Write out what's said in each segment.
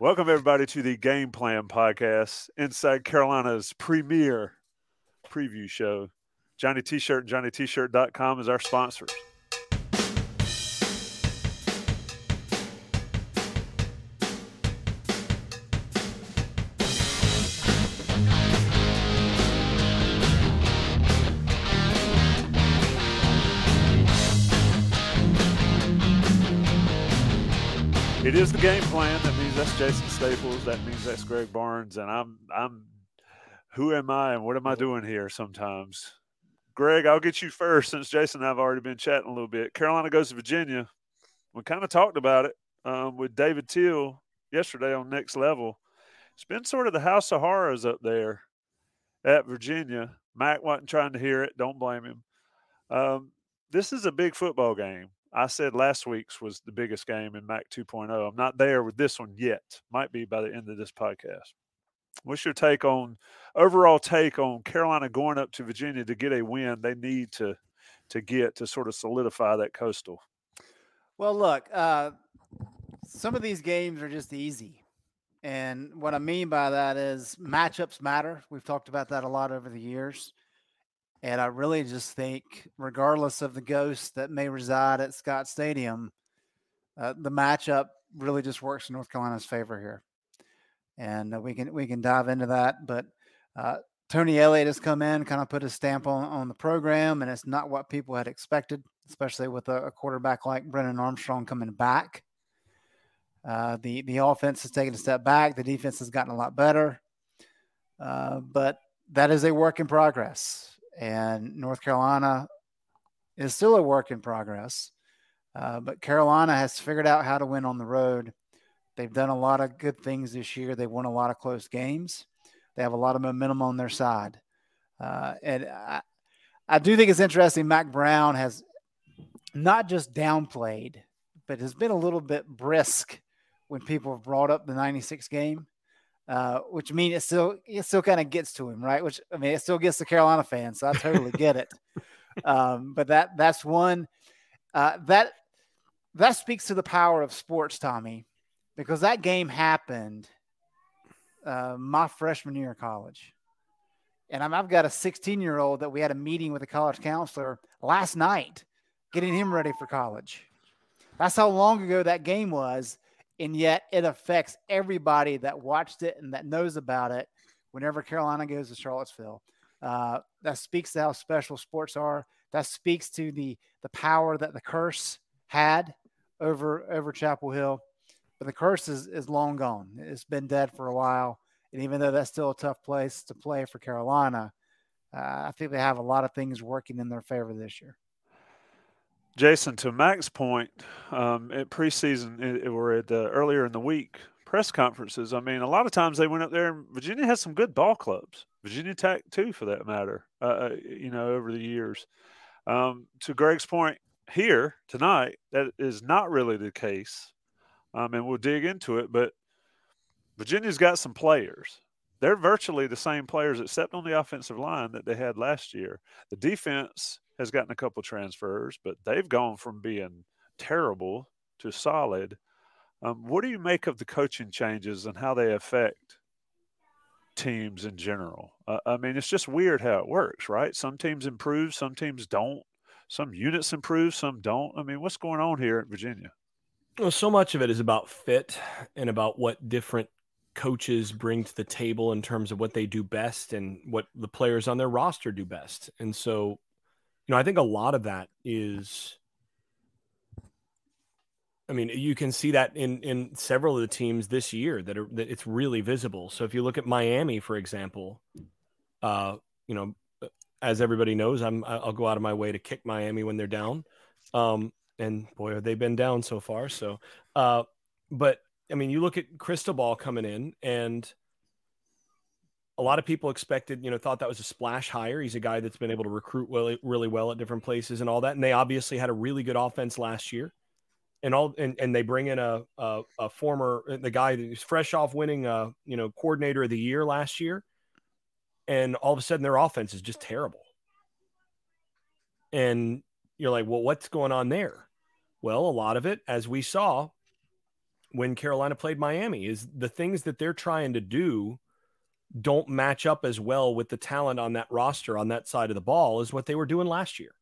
Welcome, everybody, to the Game Plan Podcast, Inside Carolina's premier preview show. Johnny T-Shirt and JohnnyT-Shirt.com is our sponsors. It is the game plan. That that's Jason Staples. That means that's Greg Barnes. And I'm I'm who am I and what am I doing here sometimes? Greg, I'll get you first since Jason and I have already been chatting a little bit. Carolina goes to Virginia. We kind of talked about it um, with David Teel yesterday on Next Level. It's been sort of the house of horrors up there at Virginia. Mack wasn't trying to hear it. Don't blame him. Um, this is a big football game. I said last week's was the biggest game in Mack 2.0. I'm not there with this one yet. Might be by the end of this podcast. What's your take on overall take on Carolina going up to Virginia to get a win? They need to to get to sort of solidify that coastal. Well, look, uh, some of these games are just easy, and what I mean by that is matchups matter. We've talked about that a lot over the years. And I really just think, regardless of the ghost that may reside at Scott Stadium, uh, the matchup really just works in North Carolina's favor here. And uh, we can we can dive into that. But uh, Tony Elliott has come in, kind of put a stamp on, on the program, and it's not what people had expected, especially with a, a quarterback like Brennan Armstrong coming back. Uh, the the offense has taken a step back. The defense has gotten a lot better, uh, but that is a work in progress and North Carolina is still a work in progress. Uh, but Carolina has figured out how to win on the road. They've done a lot of good things this year. They won a lot of close games. They have a lot of momentum on their side. Uh, and I, I do think it's interesting. Mack Brown has not just downplayed, but has been a little bit brisk when people have brought up the 96 game. Uh, which means it still it still kind of gets to him, right? Which I mean, it still gets the Carolina fans, so I totally get it. Um, but that that's one uh, that that speaks to the power of sports, Tommy, because that game happened uh, my freshman year of college, and i have got a 16 year old that we had a meeting with a college counselor last night, getting him ready for college. That's how long ago that game was and yet it affects everybody that watched it and that knows about it whenever Carolina goes to Charlottesville. Uh, that speaks to how special sports are. That speaks to the the power that the curse had over over Chapel Hill. But the curse is, is long gone. It's been dead for a while. And even though that's still a tough place to play for Carolina, uh, I think they have a lot of things working in their favor this year. Jason, to Mack's point, um, at preseason it, or at uh, earlier in the week press conferences, I mean, a lot of times they went up there, and Virginia has some good ball clubs. Virginia Tech, too, for that matter. Uh, uh, you know, over the years. Um, to Greg's point here tonight, that is not really the case, um, and we'll dig into it. But Virginia's got some players. They're virtually the same players, except on the offensive line that they had last year. The defense has gotten a couple transfers, but they've gone from being terrible to solid. Um, what do you make of the coaching changes and how they affect teams in general? Uh, I mean, it's just weird how it works, right? Some teams improve, some teams don't. some units improve, some don't. I mean, what's going on here at Virginia? Well, so much of it is about fit and about what different coaches bring to the table in terms of what they do best and what the players on their roster do best. And so, you know, I think a lot of that is I mean, you can see that in in several of the teams this year that are that it's really visible. So if you look at Miami, for example, uh, you know, as everybody knows, I'm I'll go out of my way to kick Miami when they're down. Um, and boy, have they been down so far. So, uh, but I mean, you look at Cristobal coming in, and a lot of people expected, you know, thought that was a splash hire. He's a guy that's been able to recruit really, really well at different places and all that. And they obviously had a really good offense last year. And all and, and they bring in a, a, a former the guy who's fresh off winning uh you know coordinator of the year last year, and all of a sudden their offense is just terrible. And you're like, well, what's going on there? Well, a lot of it, as we saw when Carolina played Miami, is the things that they're trying to do don't match up as well with the talent on that roster on that side of the ball as what they were doing last year.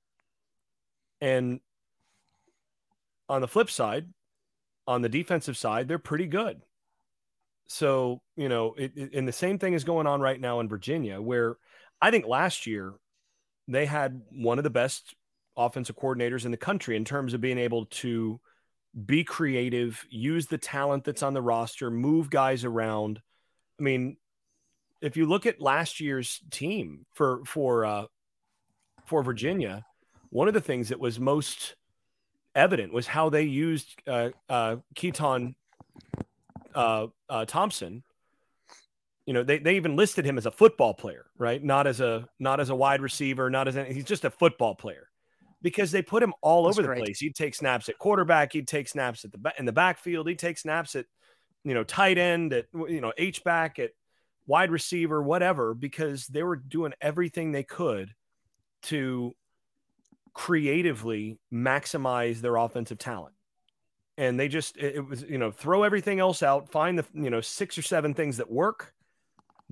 And on the flip side, on the defensive side, they're pretty good. So, you know, it, it, and the same thing is going on right now in Virginia, where I think last year they had one of the best offensive coordinators in the country in terms of being able to be creative, use the talent that's on the roster, move guys around. I mean, if you look at last year's team for for uh, for Virginia, one of the things that was most evident was how they used uh, uh, Keytaon uh, uh, Thompson. You know, they, they even listed him as a football player, right? Not as a not as a wide receiver, not as he's just a football player because they put him all That's over the place. He'd take snaps at quarterback, he'd take snaps at the in the backfield, he'd take snaps at you know tight end, at you know H back, at wide receiver, whatever, because they were doing everything they could to creatively maximize their offensive talent. And they just it, was you know throw everything else out, find the you know six or seven things that work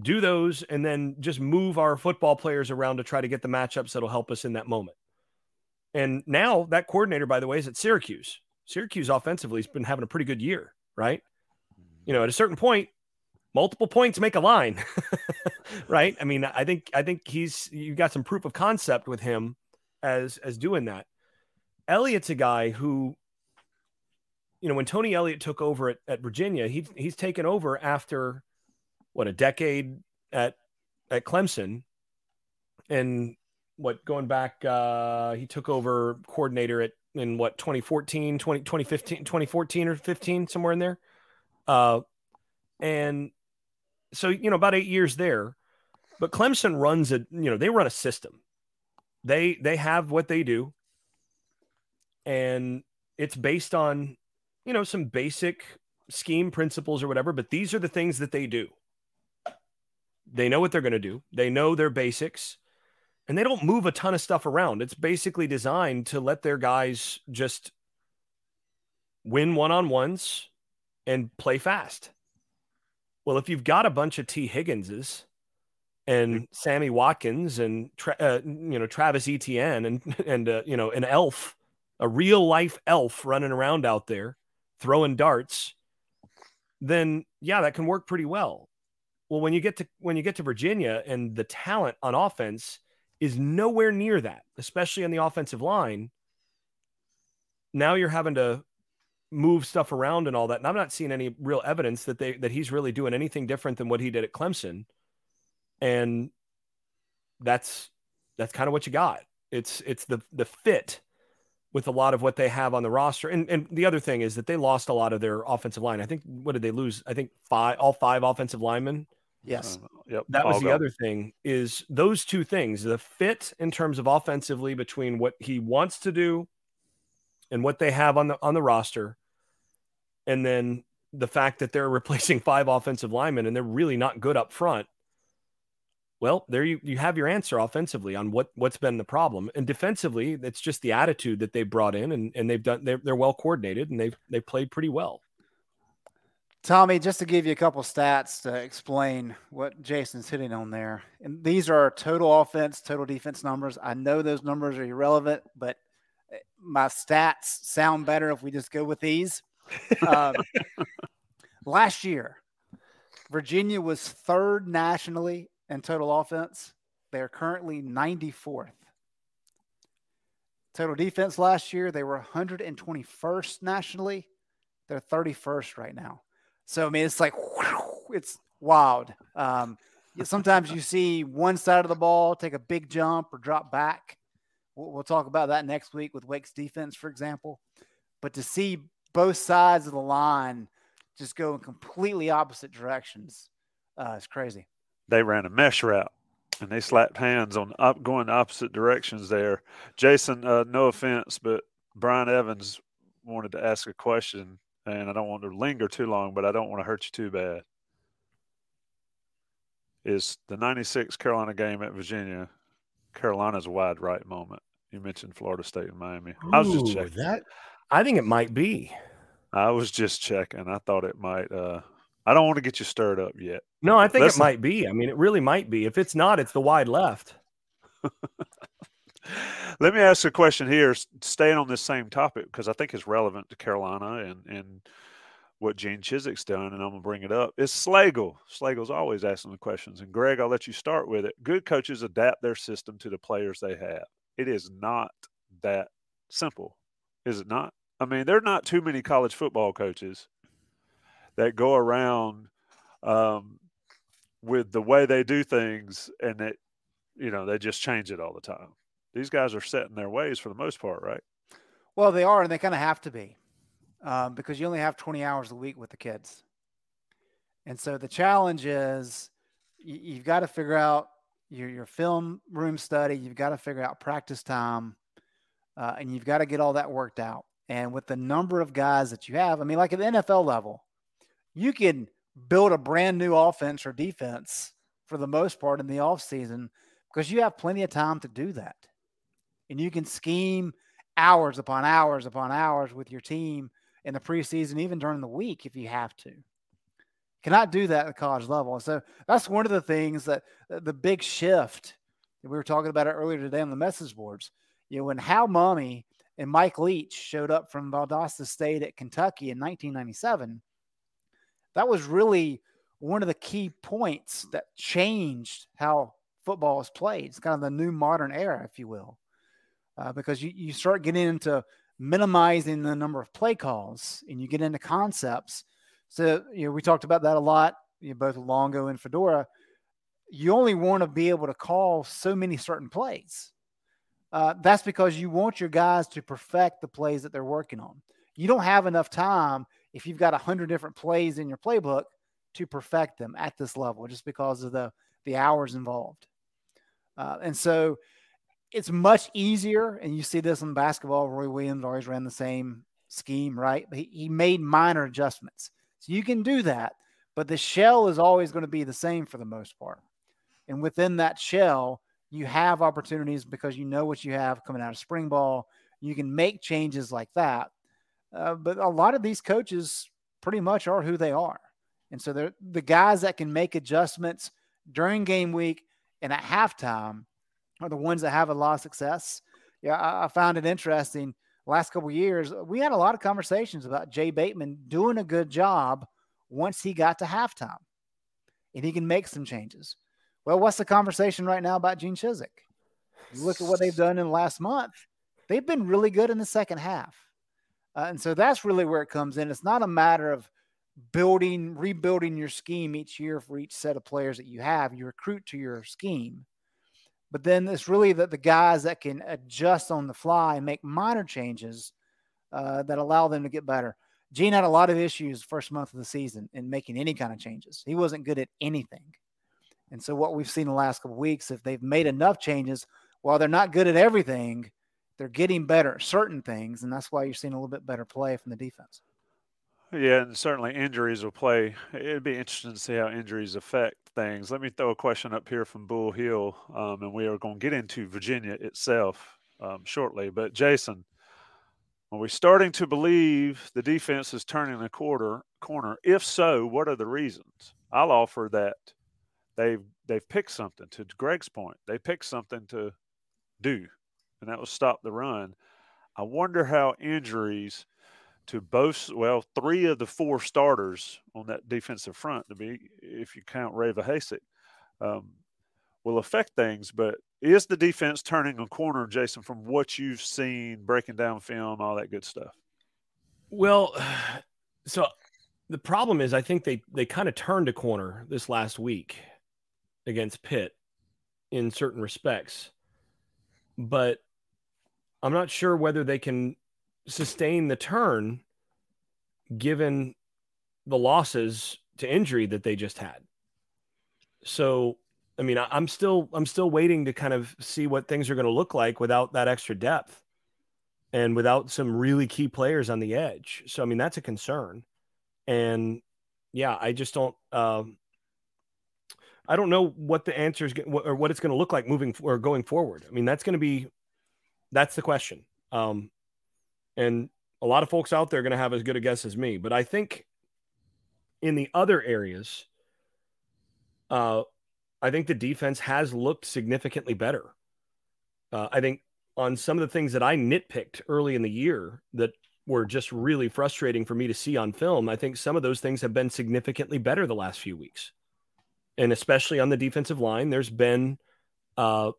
do those and then just move our football players around to try to get the matchups that'll help us in that moment. And now that coordinator, by the way, is at Syracuse. Syracuse offensively has been having a pretty good year, right? You know, at a certain point, multiple points make a line, right? I mean, I think I think he's you got some proof of concept with him as as doing that. Elliott's a guy who, you know, when Tony Elliott took over at, at Virginia, he he's taken over after what a decade at at Clemson, and what going back uh he took over coordinator at in what 2014 20, 2015 2014 or 15 somewhere in there uh and so you know about eight years there but clemson runs a you know they run a system they they have what they do and it's based on you know some basic scheme principles or whatever but these are the things that they do they know what they're going to do they know their basics and they don't move a ton of stuff around. It's basically designed to let their guys just win one on ones and play fast. Well, if you've got a bunch of T. Higginses and Sammy Watkins and uh, you know Travis Etienne and and uh, you know an elf, a real life elf running around out there throwing darts, then yeah, that can work pretty well. Well, when you get to when you get to Virginia and the talent on offense is nowhere near that, especially on the offensive line. Now you're having to move stuff around and all that. And I'm not seeing any real evidence that they that he's really doing anything different than what he did at Clemson. And that's that's kind of what you got. It's it's the the fit with a lot of what they have on the roster. And and the other thing is that they lost a lot of their offensive line. I think what did they lose? I think five all five offensive linemen Yes. Uh, yep. That was I'll the go. other thing is those two things, the fit in terms of offensively between what he wants to do and what they have on the on the roster and then the fact that they're replacing five offensive linemen and they're really not good up front. Well, there you, you have your answer offensively on what what's been the problem. And defensively, it's just the attitude that they brought in and, and they've done they're, they're well coordinated and they've they've played pretty well. Tommy, just to give you a couple stats to explain what Jason's hitting on there. And these are total offense, total defense numbers. I know those numbers are irrelevant, but my stats sound better if we just go with these. Um, last year, Virginia was third nationally in total offense. They are currently 94th. Total defense last year, they were 121st nationally. They're 31st right now. So, I mean, it's like, it's wild. Um, sometimes you see one side of the ball take a big jump or drop back. We'll, we'll, talk about that next week with Wake's defense, for example. But to see both sides of the line just go in completely opposite directions uh, is crazy. They ran a mesh route and they slapped hands on up going opposite directions there. Jason, uh, no offense, but Brian Evans wanted to ask a question, and I don't want to linger too long, but I don't want to hurt you too bad is the 96 Carolina game at Virginia, Carolina's wide right moment. You mentioned Florida State and Miami. Ooh, I was just checking. That, I think it might be. I was just checking. I thought it might. Uh, I don't want to get you stirred up yet. No, I think Listen. it might be. I mean, it really might be. If it's not, it's the wide left. Let me ask a question here, staying on this same topic because I think it's relevant to Carolina and and what Gene Chizik's done, and I'm gonna bring it up. It's Slagle. Slagle's always asking the questions. And Greg, I'll let you start with it. Good coaches adapt their system to the players they have. It is not that simple, is it not? I mean, there are not too many college football coaches that go around um, with the way they do things and that you know they just change it all the time. These guys are set in their ways for the most part, right? Well, they are, and they kind of have to be um, because you only have 20 hours a week with the kids. And so the challenge is you, you've got to figure out your, your film room study, you've got to figure out practice time, uh, and you've got to get all that worked out. And with the number of guys that you have, I mean, like at the NFL level, you can build a brand new offense or defense for the most part in the offseason because you have plenty of time to do that. And you can scheme hours upon hours upon hours with your team in the preseason, even during the week if you have to. Cannot do that at the college level. So that's one of the things that the big shift. We were talking about it earlier today on the message boards. You know, when Hal Mumme and Mike Leach showed up from Valdosta State at Kentucky in 1997, that was really one of the key points that changed how football is played. It's kind of the new modern era, if you will, uh, because you, you start getting into minimizing the number of play calls and you get into concepts. So, you know, we talked about that a lot, you know, both Longo and Fedora. You only want to be able to call so many certain plays. Uh, that's because you want your guys to perfect the plays that they're working on. You don't have enough time if you've got 100 different plays in your playbook to perfect them at this level just because of the, the hours involved. Uh, and so it's much easier, and you see this in basketball. Roy Williams always ran the same scheme, right? He, he made minor adjustments. So you can do that, but the shell is always going to be the same for the most part. And within that shell, you have opportunities because you know what you have coming out of spring ball. You can make changes like that. Uh, but a lot of these coaches pretty much are who they are. And so they're the guys that can make adjustments during game week and at halftime are the ones that have a lot of success. Yeah, I, I found it interesting. Last couple years, we had a lot of conversations about Jay Bateman doing a good job once he got to halftime, and he can make some changes. Well, what's the conversation right now about Gene Chizik? Look at what they've done in the last month; they've been really good in the second half, uh, and so that's really where it comes in. It's not a matter of building, rebuilding your scheme each year for each set of players that you have. You recruit to your scheme but then it's really the, the guys that can adjust on the fly and make minor changes uh, that allow them to get better. Gene had a lot of issues first month of the season in making any kind of changes. He wasn't good at anything. And so what we've seen the last couple weeks, if they've made enough changes, while they're not good at everything, they're getting better at certain things, and that's why you're seeing a little bit better play from the defense. Yeah, and certainly injuries will play. It'd be interesting to see how injuries affect things. Let me throw a question up here from Bull Hill, um, and we are going to get into Virginia itself um, shortly. But Jason, are we starting to believe the defense is turning a quarter corner? If so, what are the reasons? I'll offer that they've they've picked something. To Greg's point, they picked something to do, and that was stop the run. I wonder how injuries to both, well, three of the four starters on that defensive front, to be if you count Ray Vohasek, um, will affect things. But is the defense turning a corner, Jason, from what you've seen, breaking down film, all that good stuff? Well, so the problem is, I think they they kind of turned a corner this last week against Pitt in certain respects, but I'm not sure whether they can sustain the turn given the losses to injury that they just had. So, I mean, I, am still I'm still waiting to kind of see what things are going to look like without that extra depth and without some really key players on the edge. So, I mean, that's a concern. And yeah, I just don't. Um, I don't know what the answer is or what it's going to look like moving or going forward. I mean, that's going to be that's the question. Um, and a lot of folks out there are going to have as good a guess as me. But I think in the other areas, uh, I think the defense has looked significantly better. Uh, I think on some of the things that I nitpicked early in the year that were just really frustrating for me to see on film, I think some of those things have been significantly better the last few weeks. And especially on the defensive line, there's been uh,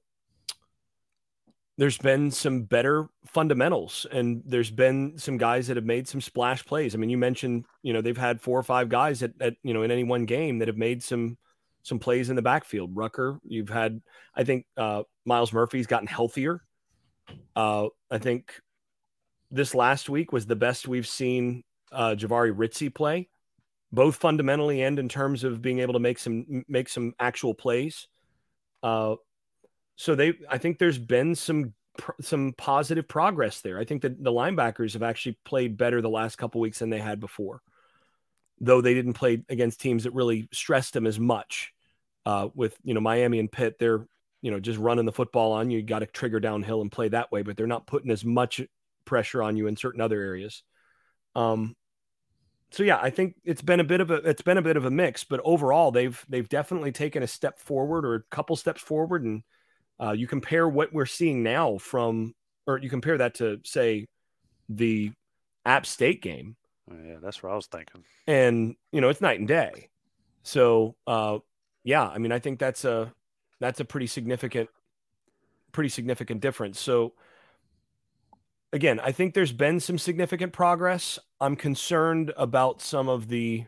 there's been some better fundamentals and there's been some guys that have made some splash plays. I mean, you mentioned, you know, they've had four or five guys at, at you know, in any one game that have made some some plays in the backfield. Rucker, you've had I think uh Myles Murphy's gotten healthier. Uh I think this last week was the best we've seen uh Jahvaree Ritzie play, both fundamentally and in terms of being able to make some make some actual plays. Uh so they I think there's been some some positive progress there. I think that the linebackers have actually played better the last couple weeks than they had before. Though they didn't play against teams that really stressed them as much. Uh, with you know Miami and Pitt, they're you know just running the football on you. You got to trigger downhill and play that way, but they're not putting as much pressure on you in certain other areas. Um, so yeah, I think it's been a bit of a it's been a bit of a mix, but overall they've they've definitely taken a step forward or a couple steps forward and uh, you compare what we're seeing now from, or you compare that to, say, the App State game. Oh, yeah, that's what I was thinking. And you know, it's night and day. So, uh, yeah, I mean, I think that's a that's a pretty significant, pretty significant difference. So, again, I think there's been some significant progress. I'm concerned about some of the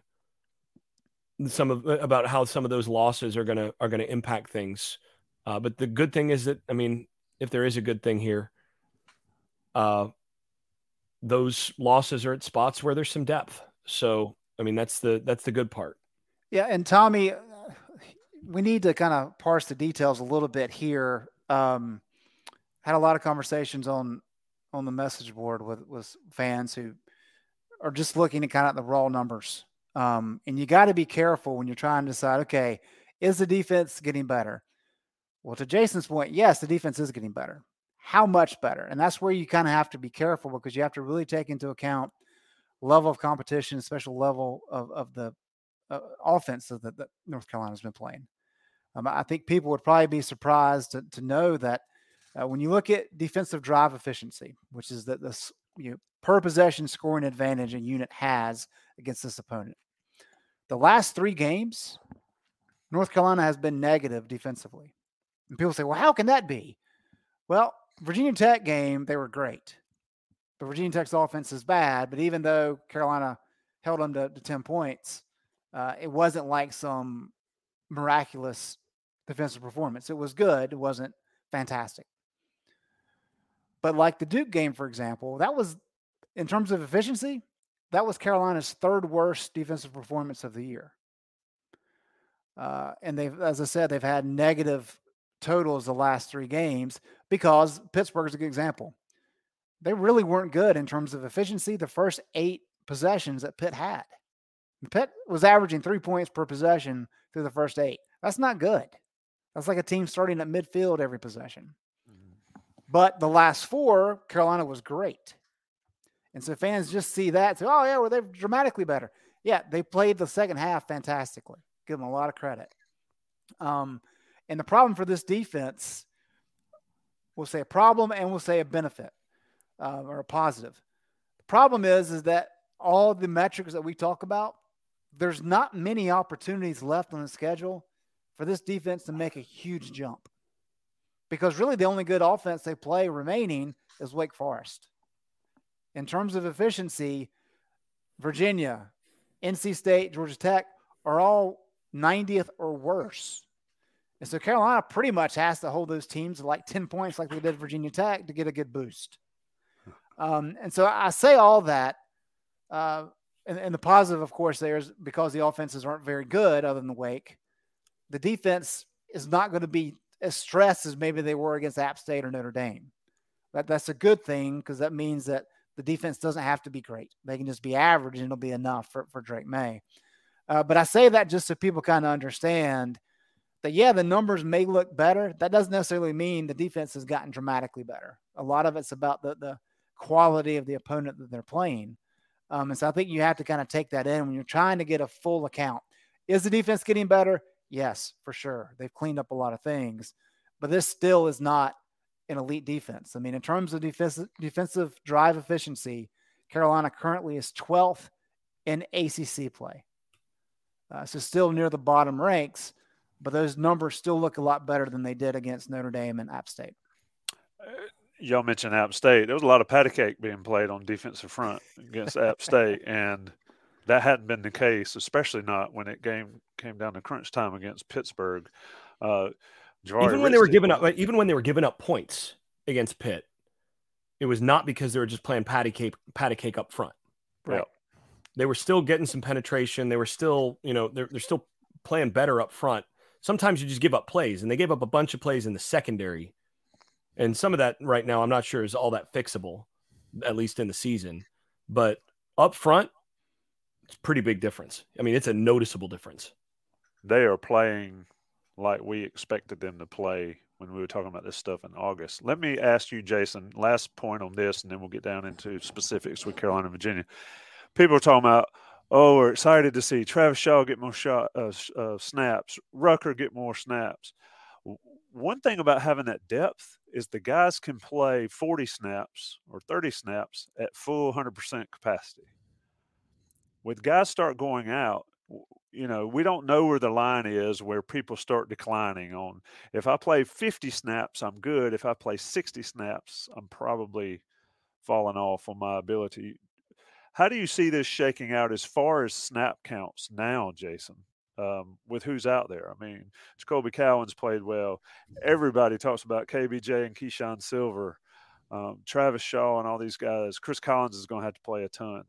some of about how some of those losses are gonna are gonna impact things. Uh, but the good thing is that, I mean, if there is a good thing here, uh, those losses are at spots where there's some depth. So, I mean, that's the that's the good part. Yeah, and Tommy, uh, we need to kind of parse the details a little bit here. Um, had a lot of conversations on on the message board with with fans who are just looking at kind of the raw numbers. Um, and you got to be careful when you're trying to decide, okay, is the defense getting better? Well, to Jason's point, yes, the defense is getting better. How much better? And that's where you kind of have to be careful because you have to really take into account level of competition, special level of, of the uh, offense that, that North Carolina's been playing. Um, I think people would probably be surprised to, to know that uh, when you look at defensive drive efficiency, which is that this you know, per possession scoring advantage a unit has against this opponent, the last three games, North Carolina has been negative defensively. And people say, well, how can that be? Well, Virginia Tech game, they were great. But Virginia Tech's offense is bad. But even though Carolina held them to, to 10 points, uh, it wasn't like some miraculous defensive performance. It was good. It wasn't fantastic. But like the Duke game, for example, that was, in terms of efficiency, that was Carolina's third worst defensive performance of the year. Uh, and they've, as I said, they've had negative totals the last three games because Pittsburgh is a good example. They really weren't good in terms of efficiency the first eight possessions that Pitt had. Pitt was averaging three points per possession through the first eight. That's not good. That's like a team starting at midfield every possession. Mm-hmm. But the last four, Carolina was great. And so fans just see that, say, oh, yeah, well, they're dramatically better. Yeah, they played the second half fantastically. Give them a lot of credit. Um, and the problem for this defense, we'll say a problem and we'll say a benefit. um, are a positive. The problem is, is that all the metrics that we talk about, there's not many opportunities left on the schedule for this defense to make a huge jump. Because really, the only good offense they play remaining is Wake Forest. In terms of efficiency, Virginia, NC State, Georgia Tech are all 90th or worse. And so Carolina pretty much has to hold those teams like 10 points like they did Virginia Tech to get a good boost. Um, and so I say all that. Uh, and, and, the positive, of course, there is because the offenses aren't very good other than the Wake. The defense is not going to be as stressed as maybe they were against App State or Notre Dame. That, that's a good thing because that means that the defense doesn't have to be great. They can just be average and it'll be enough for, for Drake Maye. Uh, but I say that just so people kind of understand that, yeah, the numbers may look better. That doesn't necessarily mean the defense has gotten dramatically better. A lot of it's about the, the quality of the opponent that they're playing. Um, and so I think you have to kind of take that in when you're trying to get a full account. Is the defense getting better? Yes, for sure. They've cleaned up a lot of things, but this still is not an elite defense. I mean, in terms of defensive defensive drive efficiency, Carolina currently is 12th in ACC play. Uh, so still near the bottom ranks, but those numbers still look a lot better than they did against Notre Dame and App State. Y'all mentioned App State. There was a lot of patty cake being played on defensive front against App State, and that hadn't been the case, especially not when it game came down to crunch time against Pittsburgh. Uh, even when they were giving up, even when they were giving up points against Pitt, it was not because they were just playing patty cake, patty cake up front. Right. They were still getting some penetration. They were still, you know, they're, they're still playing better up front. Sometimes you just give up plays, and they gave up a bunch of plays in the secondary. And some of that right now, I'm not sure is all that fixable, at least in the season. But up front, it's pretty big difference. I mean, it's a noticeable difference. They are playing like we expected them to play when we were talking about this stuff in August. Let me ask you, Jason, last point on this, and then we'll get down into specifics with Carolina Virginia. People are talking about, oh, we're excited to see Travis Shaw get more shot uh, uh, snaps, Rucker get more snaps. One thing about having that depth is the guys can play 40 snaps or 30 snaps at full 100% capacity. With guys start going out, you know, we don't know where the line is where people start declining on. If I play 50 snaps, I'm good. If I play 60 snaps, I'm probably falling off on my ability. How do you see this shaking out as far as snap counts now, Jason? Um, with who's out there. I mean, Jacolby Cowan's played well. Everybody talks about KBJ and Keeshawn Silver, um, Travis Shaw, and all these guys. Chris Collins is going to have to play a ton.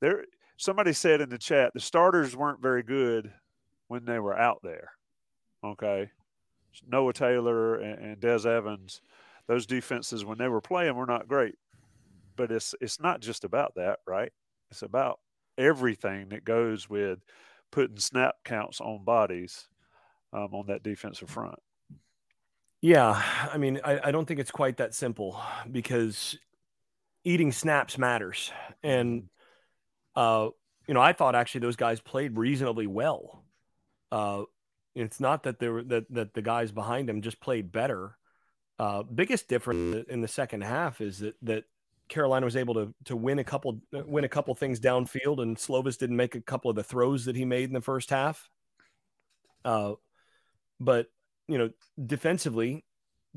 There, somebody said in the chat the starters weren't very good when they were out there. Okay. Noah Taylor and, and Des Evans, those defenses when they were playing were not great. But it's it's not just about that, right? It's about everything that goes with putting snap counts on bodies um, on that defensive front. Yeah, I mean, I, I don't think it's quite that simple because eating snaps matters, and uh, you know, I thought actually those guys played reasonably well. Uh, it's not that they were that that the guys behind them just played better. Uh, biggest difference in the second half is that that Carolina was able to to win a couple win a couple things downfield, and Slovis didn't make a couple of the throws that he made in the first half. Uh, but you know, defensively,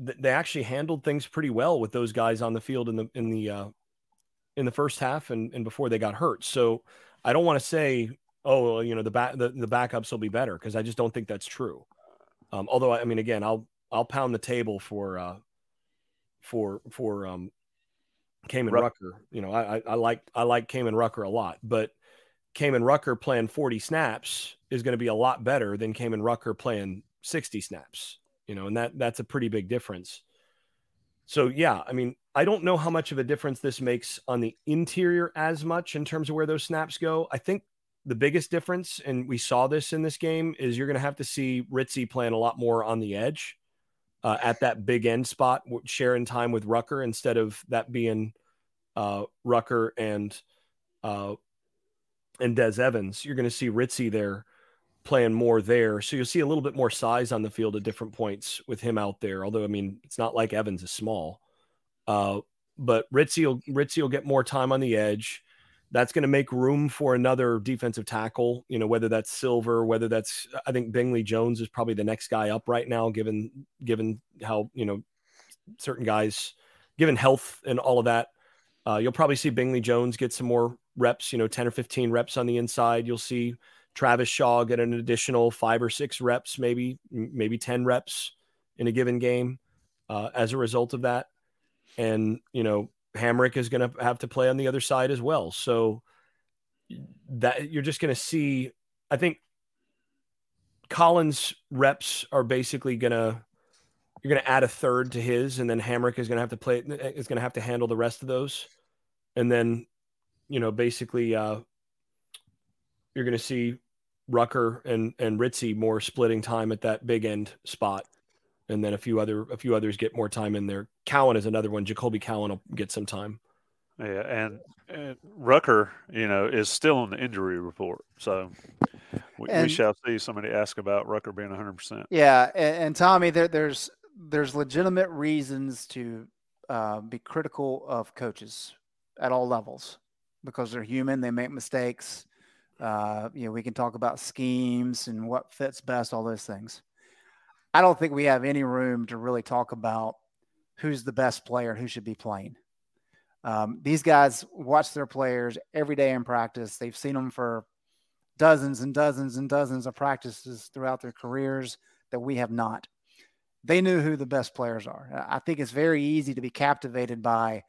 th- they actually handled things pretty well with those guys on the field in the in the uh, in the first half and, and before they got hurt. So I don't want to say, oh, you know, the back the, the backups will be better because I just don't think that's true. Um, although I mean, again, I'll I'll pound the table for uh, for for um, Kaimon Ruck- Rucker. You know, I, I I like I like Kaimon Rucker a lot, but Kaimon Rucker playing 40 snaps is going to be a lot better than Kaimon Rucker playing 60 snaps. You know, and that that's a pretty big difference. So yeah, I mean, I don't know how much of a difference this makes on the interior as much in terms of where those snaps go. I think the biggest difference, and we saw this in this game, is you're going to have to see Ritzie playing a lot more on the edge uh, at that big end spot, sharing time with Rucker instead of that being uh, Rucker and uh, and Des Evans. You're going to see Ritzie there playing more there. So you'll see a little bit more size on the field at different points with him out there. Although, I mean, it's not like Evans is small. Uh, but Ritzie will Ritzie will get more time on the edge. That's going to make room for another defensive tackle. You know, whether that's Silver, whether that's I think Bingley Jones is probably the next guy up right now, given given how you know certain guys, given health and all of that. Uh, you'll probably see Bingley Jones get some more reps, you know, 10 or 15 reps on the inside. You'll see Travis Shaw get an additional five or six reps, maybe, maybe 10 reps in a given game uh, as a result of that. And, you know, Hamrick is going to have to play on the other side as well. So that you're just going to see, I think Collins reps are basically going to, you're going to add a third to his, and then Hamrick is going to have to play, is going to have to handle the rest of those. And then, you know, basically, uh, you're going to see Rucker and and Ritzie more splitting time at that big end spot and then a few other a few others get more time in there. Cowan is another one. Jacoby Cowan will get some time. Yeah, and, and Rucker, you know, is still on the injury report, so we, and, we shall see. Somebody ask about Rucker being 100. percent Yeah, and, and Tommy, there, there's there's legitimate reasons to uh, be critical of coaches at all levels because they're human. They make mistakes. Uh, you know, we can talk about schemes and what fits best, all those things. I don't think we have any room to really talk about who's the best player and who should be playing. Um, these guys watch their players every day in practice. They've seen them for dozens and dozens and dozens of practices throughout their careers that we have not. They knew who the best players are. I think it's very easy to be captivated by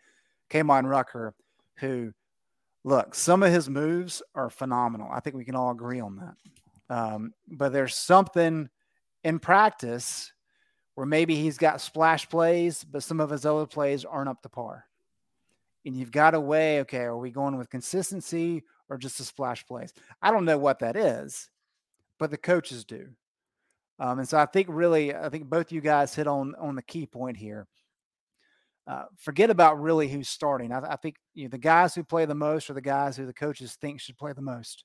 Kaimon Rucker, who, look, some of his moves are phenomenal. I think we can all agree on that. Um, but there's something in practice where maybe he's got splash plays, but some of his other plays aren't up to par. And you've got to weigh, okay, are we going with consistency or just the splash plays? I don't know what that is, but the coaches do. Um, and so I think really, I think both you guys hit on on the key point here. Uh, forget about really who's starting. I, I think you know, the guys who play the most are the guys who the coaches think should play the most.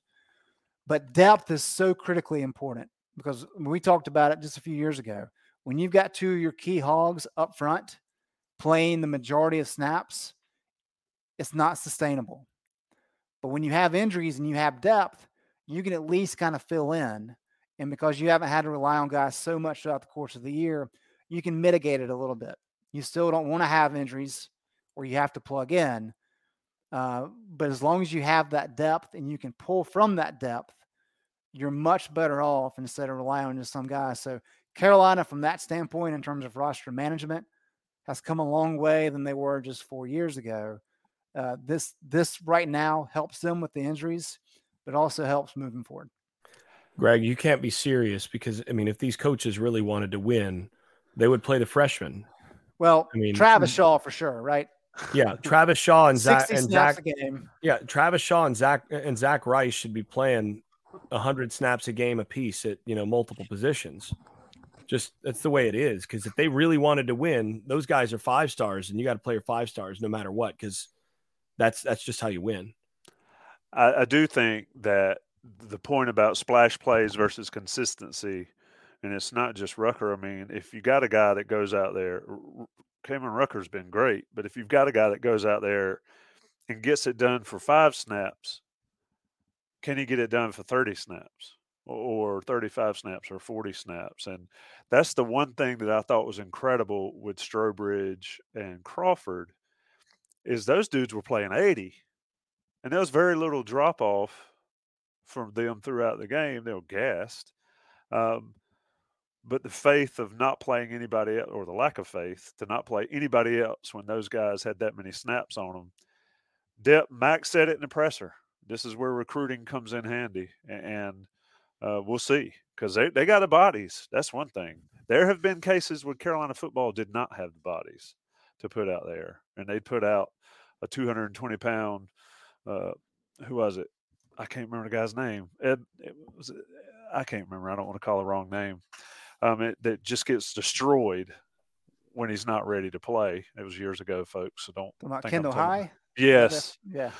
But depth is so critically important because we talked about it just a few years ago. When you've got two of your key hogs up front playing the majority of snaps, it's not sustainable. But when you have injuries and you have depth, you can at least kind of fill in. And because you haven't had to rely on guys so much throughout the course of the year, you can mitigate it a little bit. You still don't want to have injuries where you have to plug in. Uh, but as long as you have that depth and you can pull from that depth, you're much better off instead of relying on just some guys. So Carolina, from that standpoint, in terms of roster management, has come a long way than they were just four years ago. Uh, this this right now helps them with the injuries, but also helps moving forward. Greg, you can't be serious because I mean, if these coaches really wanted to win, they would play the freshmen. Well, I mean, Travis Shaw for sure, right? Yeah, Travis Shaw and Zach and Zach. Yeah, Travis Shaw and Zach and Zach Rice should be playing 100 snaps a game apiece at you know multiple positions. Just that's the way it is because if they really wanted to win those guys are five stars and you got to play your five stars no matter what because that's that's just how you win. I, I, do think that the point about splash plays versus consistency and it's not just rucker i mean if you got a guy that goes out there Kaimon Rucker's been great, but if you've got a guy that goes out there and gets it done for five snaps can he get it done for 30 snaps or 35 snaps or 40 snaps? And that's the one thing that I thought was incredible with Strowbridge and Crawford is those dudes were playing 80 and there was very little drop off from them throughout the game. They were gassed. Um, but the faith of not playing anybody else, or the lack of faith to not play anybody else when those guys had that many snaps on them. Dep, Max said it in the presser this is where recruiting comes in handy, and uh, we'll see because they, they got the bodies. That's one thing. There have been cases where Carolina football did not have the bodies to put out there, and they put out a 220 pound. Uh, who was it? I can't remember the guy's name. Ed, it was. I can't remember. I don't want to call the wrong name. Um, it, that just gets destroyed when he's not ready to play. It was years ago, folks. So don't. About Kendall High. Yes. Yeah.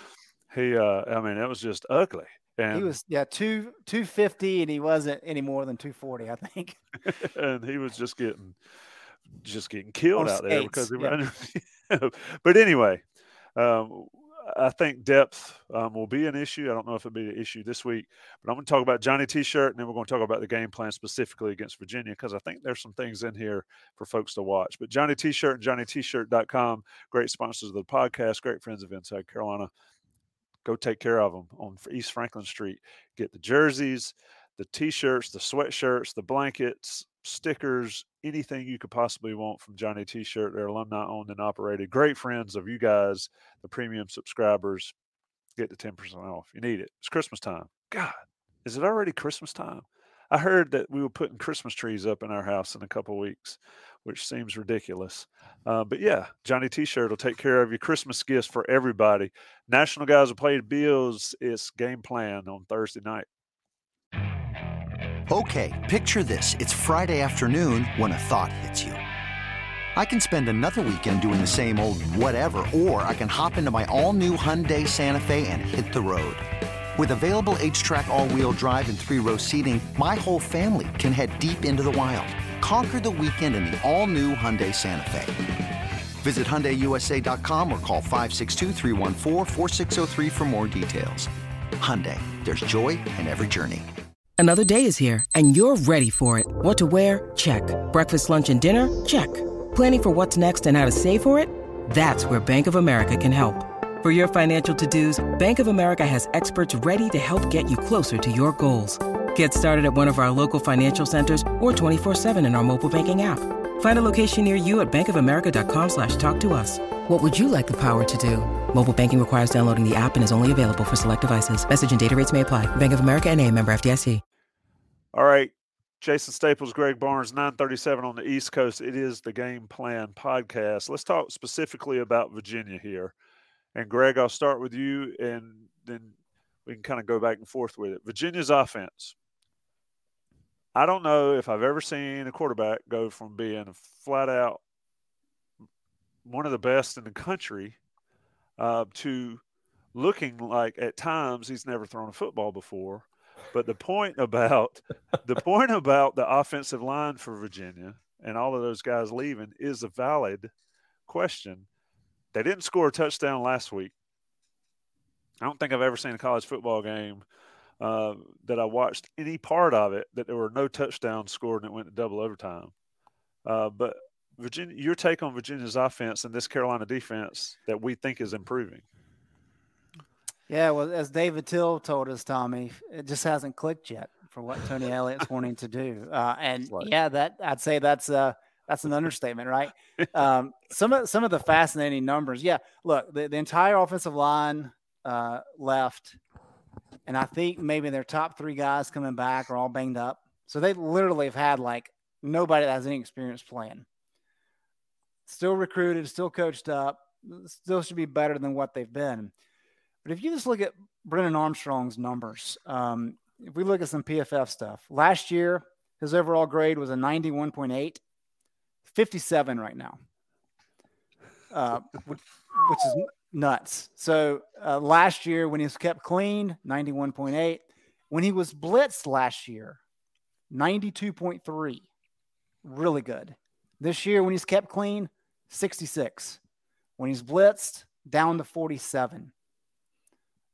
He, uh, I mean, it was just ugly. And he was, yeah, two two fifty, and he wasn't any more than two forty, I think. and he was just getting, just getting killed out there because they were. but anyway, um, I think depth um, will be an issue. I don't know if it'll be an issue this week, but I'm going to talk about Johnny T-shirt, and then we're going to talk about the game plan specifically against Virginia because I think there's some things in here for folks to watch. But Johnny T-shirt and JohnnyT-shirt.com, great sponsors of the podcast, great friends of Inside Carolina. Go take care of them on East Franklin Street. Get the jerseys, the T-shirts, the sweatshirts, the blankets, stickers, anything you could possibly want from Johnny T-shirt. They're alumni owned and operated. Great friends of you guys, the premium subscribers. Get the 10% off. You need it. It's Christmas time. God, is it already Christmas time? I heard that we were putting Christmas trees up in our house in a couple weeks, which seems ridiculous. Uh, but yeah, Johnny T-shirt will take care of your Christmas gifts for everybody. National guys will play the Bills. It's game plan on Thursday night. Okay, picture this. It's Friday afternoon when a thought hits you. I can spend another weekend doing the same old whatever, or I can hop into my all-new Hyundai Santa Fe and hit the road. With available H-Track all-wheel drive and three-row seating, my whole family can head deep into the wild. Conquer the weekend in the all-new Hyundai Santa Fe. Visit HyundaiUSA.com or call 562 for more details. Hyundai, there's joy in every journey. Another day is here, and you're ready for it. What to wear? Check. Breakfast, lunch, and dinner? Check. Planning for what's next and how to save for it? That's where Bank of America can help. For your financial to-dos, Bank of America has experts ready to help get you closer to your goals. Get started at one of our local financial centers or 24-7 in our mobile banking app. Find a location near you at bankofamerica.com slash talk to us. What would you like the power to do? Mobile banking requires downloading the app and is only available for select devices. Message and data rates may apply. Bank of America and a member FDIC. All right. Jason Staples, Greg Barnes, 937 on the East Coast. It is the Game Plan podcast. Let's talk specifically about Virginia here. And Greg, I'll start with you and then we can kind of go back and forth with it. Virginia's offense. I don't know if I've ever seen a quarterback go from being flat out one of the best in the country uh, to looking like at times he's never thrown a football before. But the point about the point about the offensive line for Virginia and all of those guys leaving is a valid question. They didn't score a touchdown last week. I don't think I've ever seen a college football game uh, that I watched any part of it that there were no touchdowns scored and it went to double overtime. Uh, but Virginia, your take on Virginia's offense and this Carolina defense that we think is improving. Yeah, well, as David Teel told us, Tommy, it just hasn't clicked yet for what Tony Elliott's wanting to do. Uh, and right. yeah, that I'd say that's uh that's an understatement, right? Um, some of some of the fascinating numbers. Yeah, look, the, the entire offensive line uh, left, and I think maybe their top three guys coming back are all banged up. So they literally have had like nobody that has any experience playing still recruited, still coached up, still should be better than what they've been. But if you just look at Brennan Armstrong's numbers, um, if we look at some PFF stuff, last year his overall grade was a 91.8, 57 right now, uh, which, which, is nuts. So uh, last year when he was kept clean, 91.8. When he was blitzed last year, 92.3, really good. This year, when he's kept clean, 66. When he's blitzed, down to 47.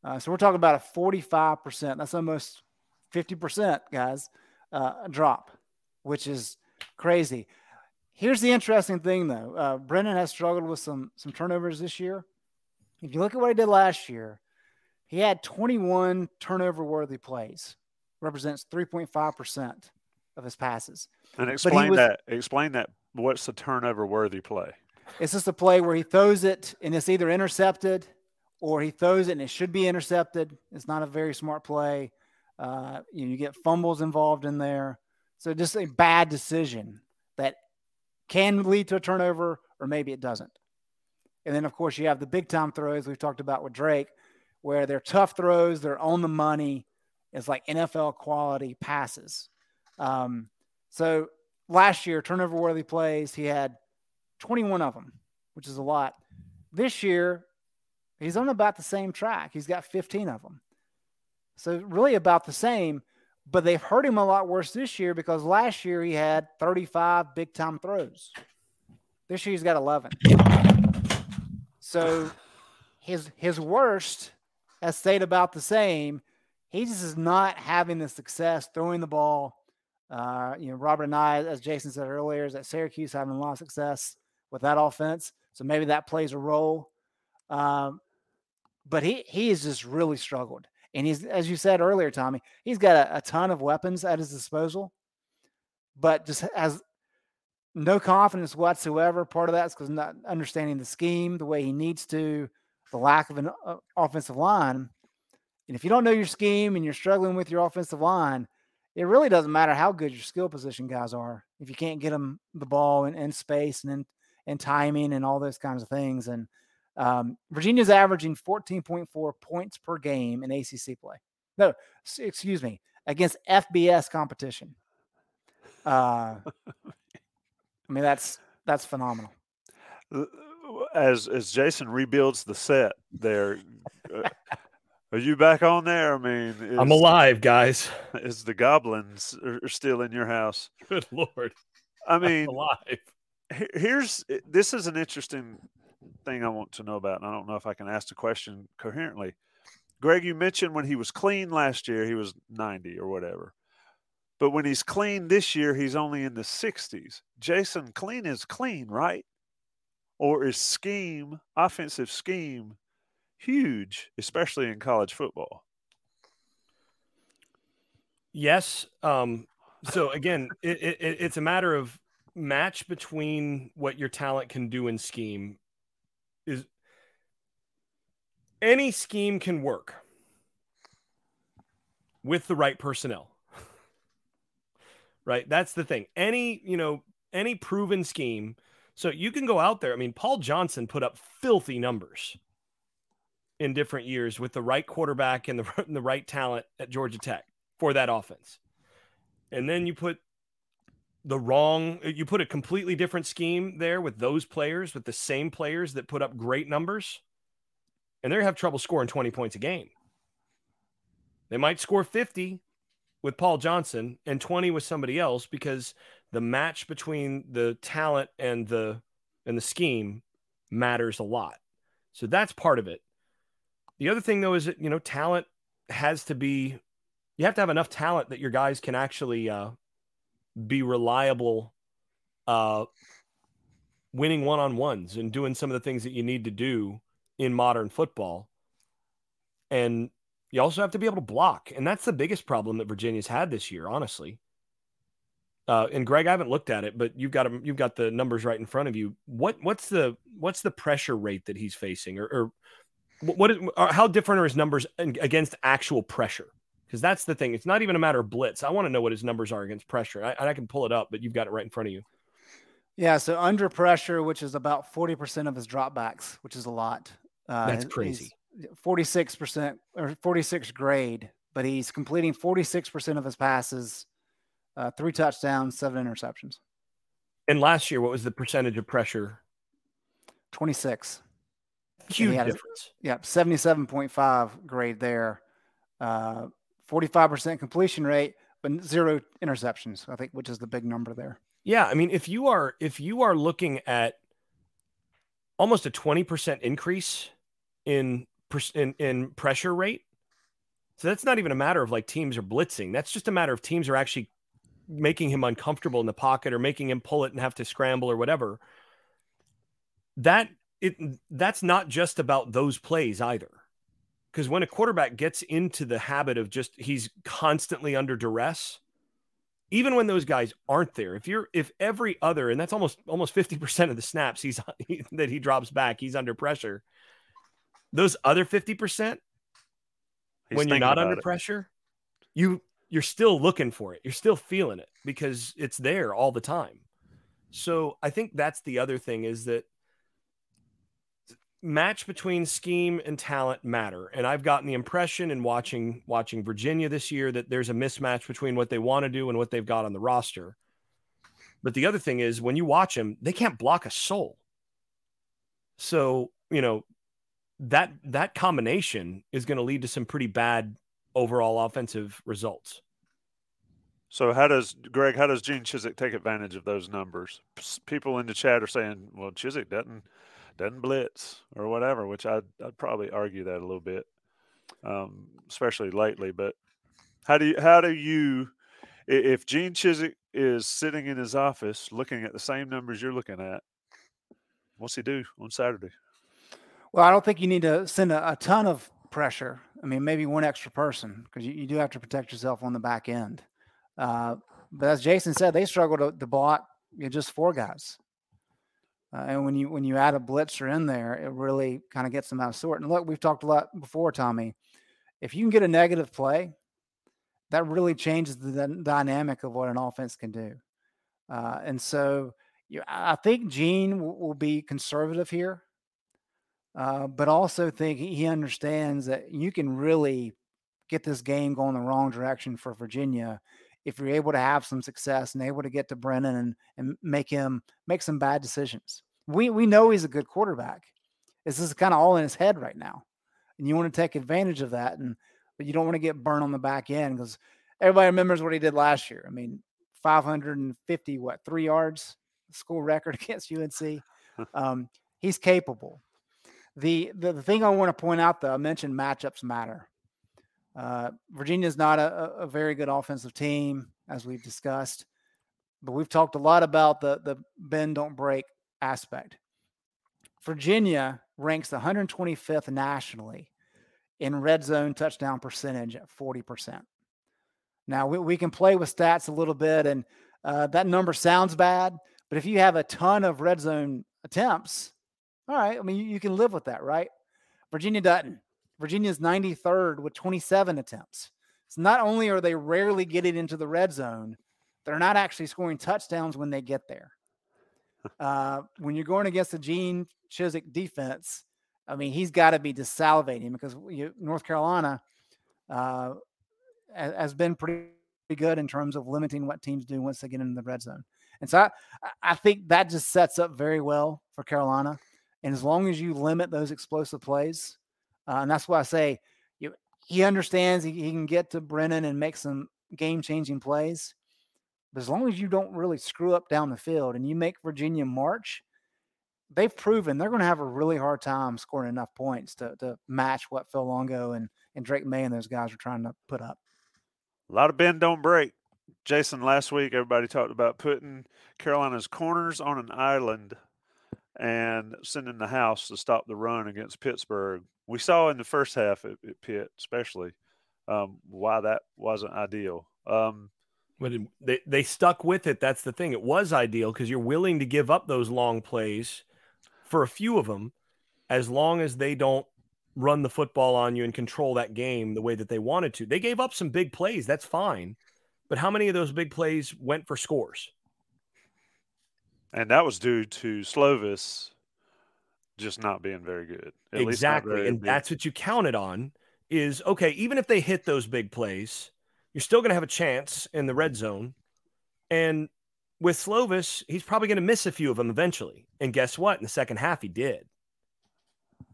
Uh, so we're talking about a 45%. That's almost 50%, guys, uh, drop, which is crazy. Here's the interesting thing, though. Uh, Brennan has struggled with some some turnovers this year. If you look at what he did last year, he had 21 turnover worthy plays, represents 3.5% of his passes. And explain was, that. Explain that what's the turnover worthy play? It's just a play where he throws it and it's either intercepted or he throws it and it should be intercepted. It's not a very smart play. Uh, you, know, you get fumbles involved in there. So just a bad decision that can lead to a turnover or maybe it doesn't. And then, of course, you have the big time throws we've talked about with Drake, where they're tough throws, they're on the money. It's like NFL quality passes. Um, so last year, turnover worthy plays, he had 21 of them, which is a lot. This year, he's on about the same track. He's got 15 of them. So, really about the same, but they've hurt him a lot worse this year because last year he had 35 big time throws. This year he's got 11. So his his worst has stayed about the same. He just is not having the success throwing the ball. Uh, you know, Robert Anae, as Jason said earlier, is that Syracuse having a lot of success with that offense. So maybe that plays a role. Um, but he he has just really struggled. And he's, as you said earlier, Tommy, he's got a, a ton of weapons at his disposal, but just has no confidence whatsoever. Part of that's because not understanding the scheme the way he needs to, the lack of an uh, offensive line. And if you don't know your scheme and you're struggling with your offensive line, it really doesn't matter how good your skill position guys are if you can't get them the ball in, in space and in, and timing and all those kinds of things. And um, Virginia's averaging 14.4 points per game in ACC play. No, excuse me, against FBS competition. Uh, I mean, that's that's phenomenal. As as Jason rebuilds the set there, uh, are you back on there? I mean, is, I'm alive, guys. Is the goblins are still in your house? Good lord! I mean, I'm alive. Here's this is an interesting thing I want to know about, and I don't know if I can ask the question coherently. Greg, you mentioned when he was clean last year, he was 90 or whatever. But when he's clean this year, he's only in the 60s. Jason, clean is clean, right? Or is scheme, offensive scheme, huge, especially in college football? Yes. Um, so again, it, it, it's a matter of match between what your talent can do in scheme is any scheme can work with the right personnel. Right? That's the thing. Any, you know, any proven scheme. So you can go out there. I mean, Paul Johnson put up filthy numbers in different years with the right quarterback and the, and the right talent at Georgia Tech for that offense. And then you put the wrong you put a completely different scheme there with those players with the same players that put up great numbers and they're have trouble scoring 20 points a game they might score 50 with Paul Johnson and 20 with somebody else because the match between the talent and the and the scheme matters a lot so that's part of it the other thing though is that you know talent has to be you have to have enough talent that your guys can actually uh, be reliable uh, winning one on ones and doing some of the things that you need to do in modern football. And you also have to be able to block. And that's the biggest problem that Virginia's had this year, honestly. Uh, and Greg, I haven't looked at it, but you've got them, you've got the numbers right in front of you. What what's the what's the pressure rate that he's facing, or, or what is, or how different are his numbers against actual pressure? because that's the thing. It's not even a matter of blitz. I want to know what his numbers are against pressure. I, I can pull it up, but you've got it right in front of you. Yeah, so under pressure, which is about forty percent of his dropbacks, which is a lot. Uh, that's crazy. Forty-six percent or forty-six grade, but he's completing forty-six percent of his passes, uh, three touchdowns, seven interceptions. And last year, what was the percentage of pressure? Twenty-six. Huge difference. A, yeah, seventy-seven point five grade there. Uh, 45% completion rate, but zero interceptions, I think, which is the big number there. Yeah. I mean, if you are, if you are looking at almost a 20% increase in, in, in pressure rate, so that's not even a matter of like teams are blitzing. That's just a matter of teams are actually making him uncomfortable in the pocket or making him pull it and have to scramble or whatever. That it that's not just about those plays either because when a quarterback gets into the habit of just he's constantly under duress even when those guys aren't there if you're if every other and that's almost almost 50% of the snaps he's he, that he drops back he's under pressure those other 50% he's when you're not under it. pressure you you're still looking for it. You're still feeling it because it's there all the time. So i think that's the other thing is that match between scheme and talent matter. And i've gotten the impression in watching watching virginia this year that there's a mismatch between what they want to do and what they've got on the roster. But the other thing is when you watch them they can't block a soul. So you know that that combination is going to lead to some pretty bad overall offensive results so how does greg how does gene chizik take advantage of those numbers people in the chat are saying well chizik doesn't doesn't blitz or whatever, which I'd, I'd probably argue that a little bit, um, especially lately. But how do you how do you if Gene Chizik is sitting in his office looking at the same numbers you're looking at, what's he do on Saturday? Well, I don't think you need to send a, a ton of pressure. I mean, maybe one extra person because you, you, do have to protect yourself on the back end. Uh, but as Jason said, they struggle to, to block you know, just four guys. Uh, and when you when you add a blitzer in there, it really kind of gets them out of sort. And look, we've talked a lot before, Tommy. If you can get a negative play, that really changes the dynamic of what an offense can do. Uh, and so you, I think Gene will, will be conservative here, uh, but also think he understands that you can really get this game going the wrong direction for Virginia if you're able to have some success and able to get to Brennan and, and make him make some bad decisions. We we know he's a good quarterback. This is kind of all in his head right now. And you want to take advantage of that. And but you don't want to get burned on the back end because everybody remembers what he did last year. I mean, 550, what, three yards, school record against UNC. Um, he's capable. The, the, the thing I want to point out, though, I mentioned matchups matter. Uh, Virginia is not a, a very good offensive team, as we've discussed, but we've talked a lot about the the bend don't break aspect. Virginia ranks 125th nationally in red zone touchdown percentage at 40%. Now, we, we can play with stats a little bit, and uh, that number sounds bad, but if you have a ton of red zone attempts, all right, I mean, you, you can live with that, right? Virginia doesn't. Virginia's 93rd with 27 attempts. So not only are they rarely getting into the red zone, they're not actually scoring touchdowns when they get there. Uh, when you're going against the Gene Chizik defense, I mean, he's got to be just salivating because you, North Carolina uh, has been pretty good in terms of limiting what teams do once they get into the red zone. And so I, I think that just sets up very well for Carolina. And as long as you limit those explosive plays, uh, and that's why I say you, he understands he, he can get to Brennan and make some game changing plays. But as long as you don't really screw up down the field and you make Virginia march, they've proven they're going to have a really hard time scoring enough points to, to match what Phil Longo and, and Drake Maye and those guys are trying to put up. A lot of bend don't break. Jason, last week everybody talked about putting Carolina's corners on an island and sending the house to stop the run against Pittsburgh. We saw in the first half at, at Pitt, especially, um, why that wasn't ideal. Um, but they, they stuck with it. That's the thing. It was ideal because you're willing to give up those long plays for a few of them, as long as they don't run the football on you and control that game the way that they wanted to. They gave up some big plays. That's fine. But how many of those big plays went for scores? And that was due to Slovis just not being very good. exactly. and that's what you counted on is okay, even if they hit those big plays, you're still going to have a chance in the red zone. And with Slovis, he's probably going to miss a few of them eventually. And guess what? In the second half, he did.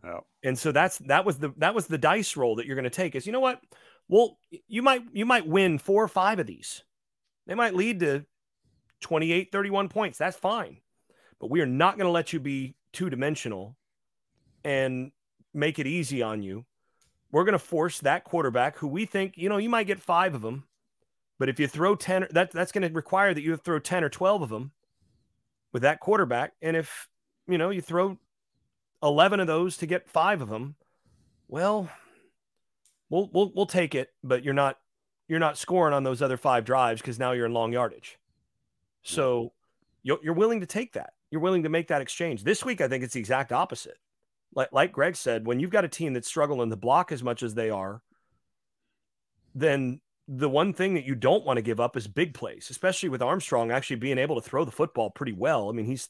Oh. And so that's that was the that was the dice roll that you're going to take. Is you know what? Well, you might you might win four or five of these. They might lead to 28, 31 points. That's fine. But we are not going to let you be two dimensional and make it easy on you. We're going to force that quarterback who we think, you know, you might get five of them, but if you throw 10, that, that's going to require that you throw 10 or 12 of them with that quarterback. And if, you know, you throw 11 of those to get five of them, well, we'll, we'll, we'll take it, but you're not, you're not scoring on those other five drives because now you're in long yardage. So you're willing to take that. You're willing to make that exchange. This week, I think it's the exact opposite. Like, like Greg said, when you've got a team that's struggling to block as much as they are, then the one thing that you don't want to give up is big plays, especially with Armstrong actually being able to throw the football pretty well. I mean, he's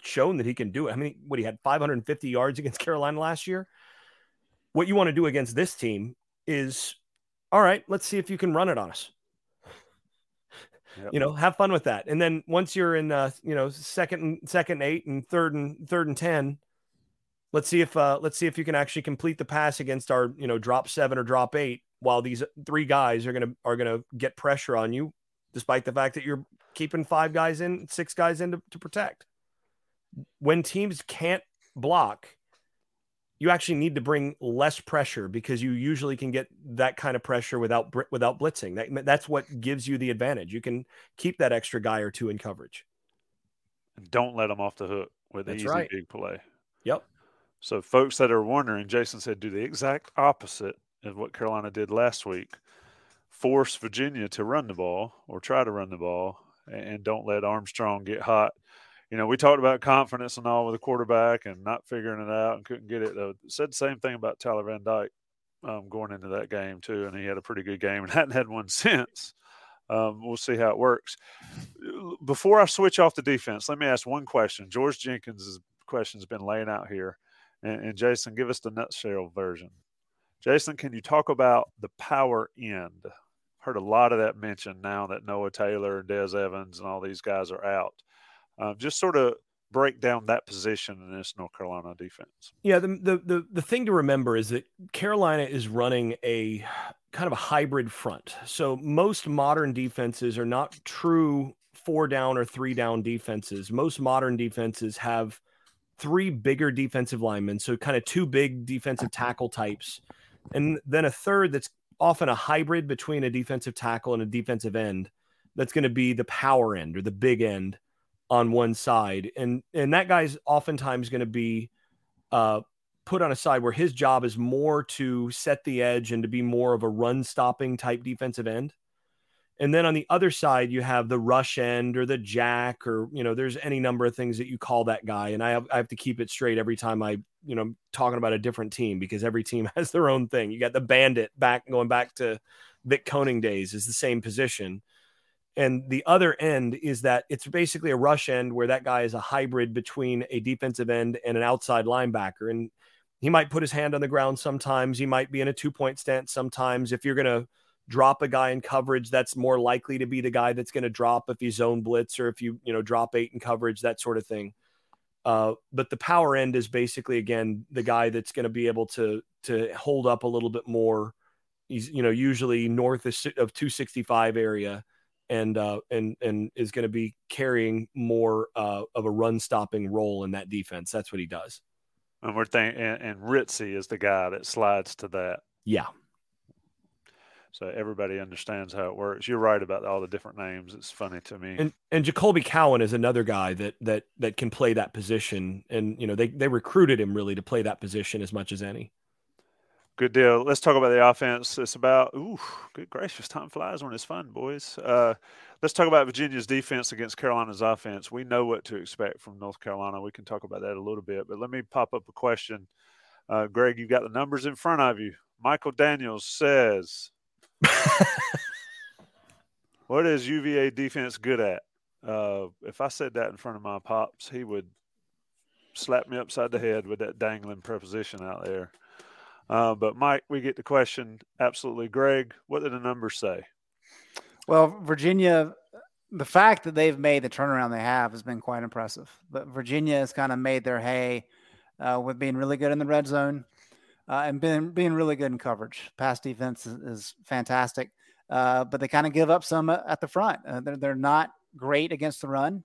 shown that he can do it. I mean, what he had 550 yards against Carolina last year. What you want to do against this team is, all right, let's see if you can run it on us. Yep. You know, have fun with that. And then once you're in, uh, you know, second, second eight and third and third and ten, let's see if uh, let's see if you can actually complete the pass against our, you know, drop seven or drop eight while these three guys are gonna are gonna get pressure on you, despite the fact that you're keeping five guys in, six guys in to, to protect. When teams can't block, you actually need to bring less pressure because you usually can get that kind of pressure without without blitzing. That, that's what gives you the advantage. You can keep that extra guy or two in coverage. And don't let them off the hook with the easy right. big play. Yep. So, folks that are wondering, Jason said do the exact opposite of what Carolina did last week. Force Virginia to run the ball or try to run the ball, and don't let Armstrong get hot you know, we talked about confidence and all with the quarterback and not figuring it out and couldn't get it. Though. Said the same thing about Tyler Van Dyke um, going into that game too, and he had a pretty good game and hadn't had one since. Um, we'll see how it works. Before I switch off the defense, let me ask one question. George Jenkins' question has been laying out here, and, and Jason, give us the nutshell version. Jason, can you talk about the power end? Heard a lot of that mentioned now that Noah Taylor and Des Evans and all these guys are out. Um, just sort of break down that position in this North Carolina defense. Yeah, the, the the the thing to remember is that Carolina is running a kind of a hybrid front. So most modern defenses are not true four down or three down defenses. Most modern defenses have three bigger defensive linemen, so kind of two big defensive tackle types, and then a third that's often a hybrid between a defensive tackle and a defensive end. That's going to be the power end or the big end on one side, and and that guy's oftentimes going to be uh, put on a side where his job is more to set the edge and to be more of a run stopping type defensive end. And then on the other side, you have the rush end or the jack, or you know, there's any number of things that you call that guy. And I have, I have to keep it straight every time I, you know, talking about a different team because every team has their own thing. You got the bandit back going back to Vic Koenning days is the same position. And the other end is that it's basically a rush end where that guy is a hybrid between a defensive end and an outside linebacker. And he might put his hand on the ground sometimes. He might be in a two point stance sometimes. If you're going to drop a guy in coverage, that's more likely to be the guy that's going to drop if he's zone blitz or if you, you know, drop eight in coverage, that sort of thing. Uh, but the power end is basically, again, the guy that's going to be able to, to hold up a little bit more. He's, you know, usually north of 265 area and uh, and and is going to be carrying more uh, of a run stopping role in that defense. That's what he does. And we're and, and Ritzie is the guy that slides to that. Yeah. So everybody understands how it works. You're right about all the different names. It's funny to me. And and Jacolby Cowan is another guy that that that can play that position. And you know they they recruited him really to play that position as much as any. Good deal. Let's talk about the offense. It's about, ooh, good gracious, time flies when it's fun, boys. Uh, let's talk about Virginia's defense against Carolina's offense. We know what to expect from North Carolina. We can talk about that a little bit, but let me pop up a question. Uh, Greg, you've got the numbers in front of you. Michael Daniels says, What is UVA defense good at? Uh, if I said that in front of my pops, he would slap me upside the head with that dangling preposition out there. Uh, but Mike, we get the question absolutely. Greg, what did the numbers say? Well, Virginia, the fact that they've made the turnaround they have has been quite impressive. But Virginia has kind of made their hay uh, with being really good in the red zone uh, and being being really good in coverage. Pass defense is, is fantastic, uh, but they kind of give up some at the front. Uh, they're they're not great against the run.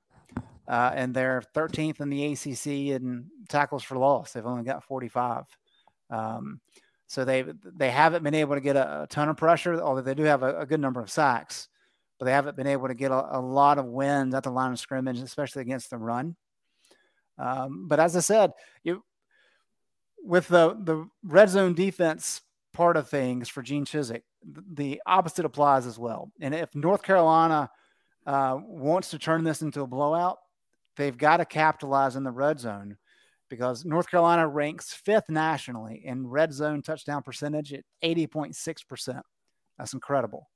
Uh, and they're 13th in the ACC in tackles for loss. They've only got 45. Um, so they they haven't been able to get a, a ton of pressure, although they do have a, a, good number of sacks, but they haven't been able to get a, a, lot of wins at the line of scrimmage, especially against the run. Um, but as I said, you with the the red zone defense part of things for Gene Chizik, the opposite applies as well. And if North Carolina uh, wants to turn this into a blowout, they've got to capitalize in the red zone because North Carolina ranks fifth nationally in red zone touchdown percentage at 80.6%. That's incredible.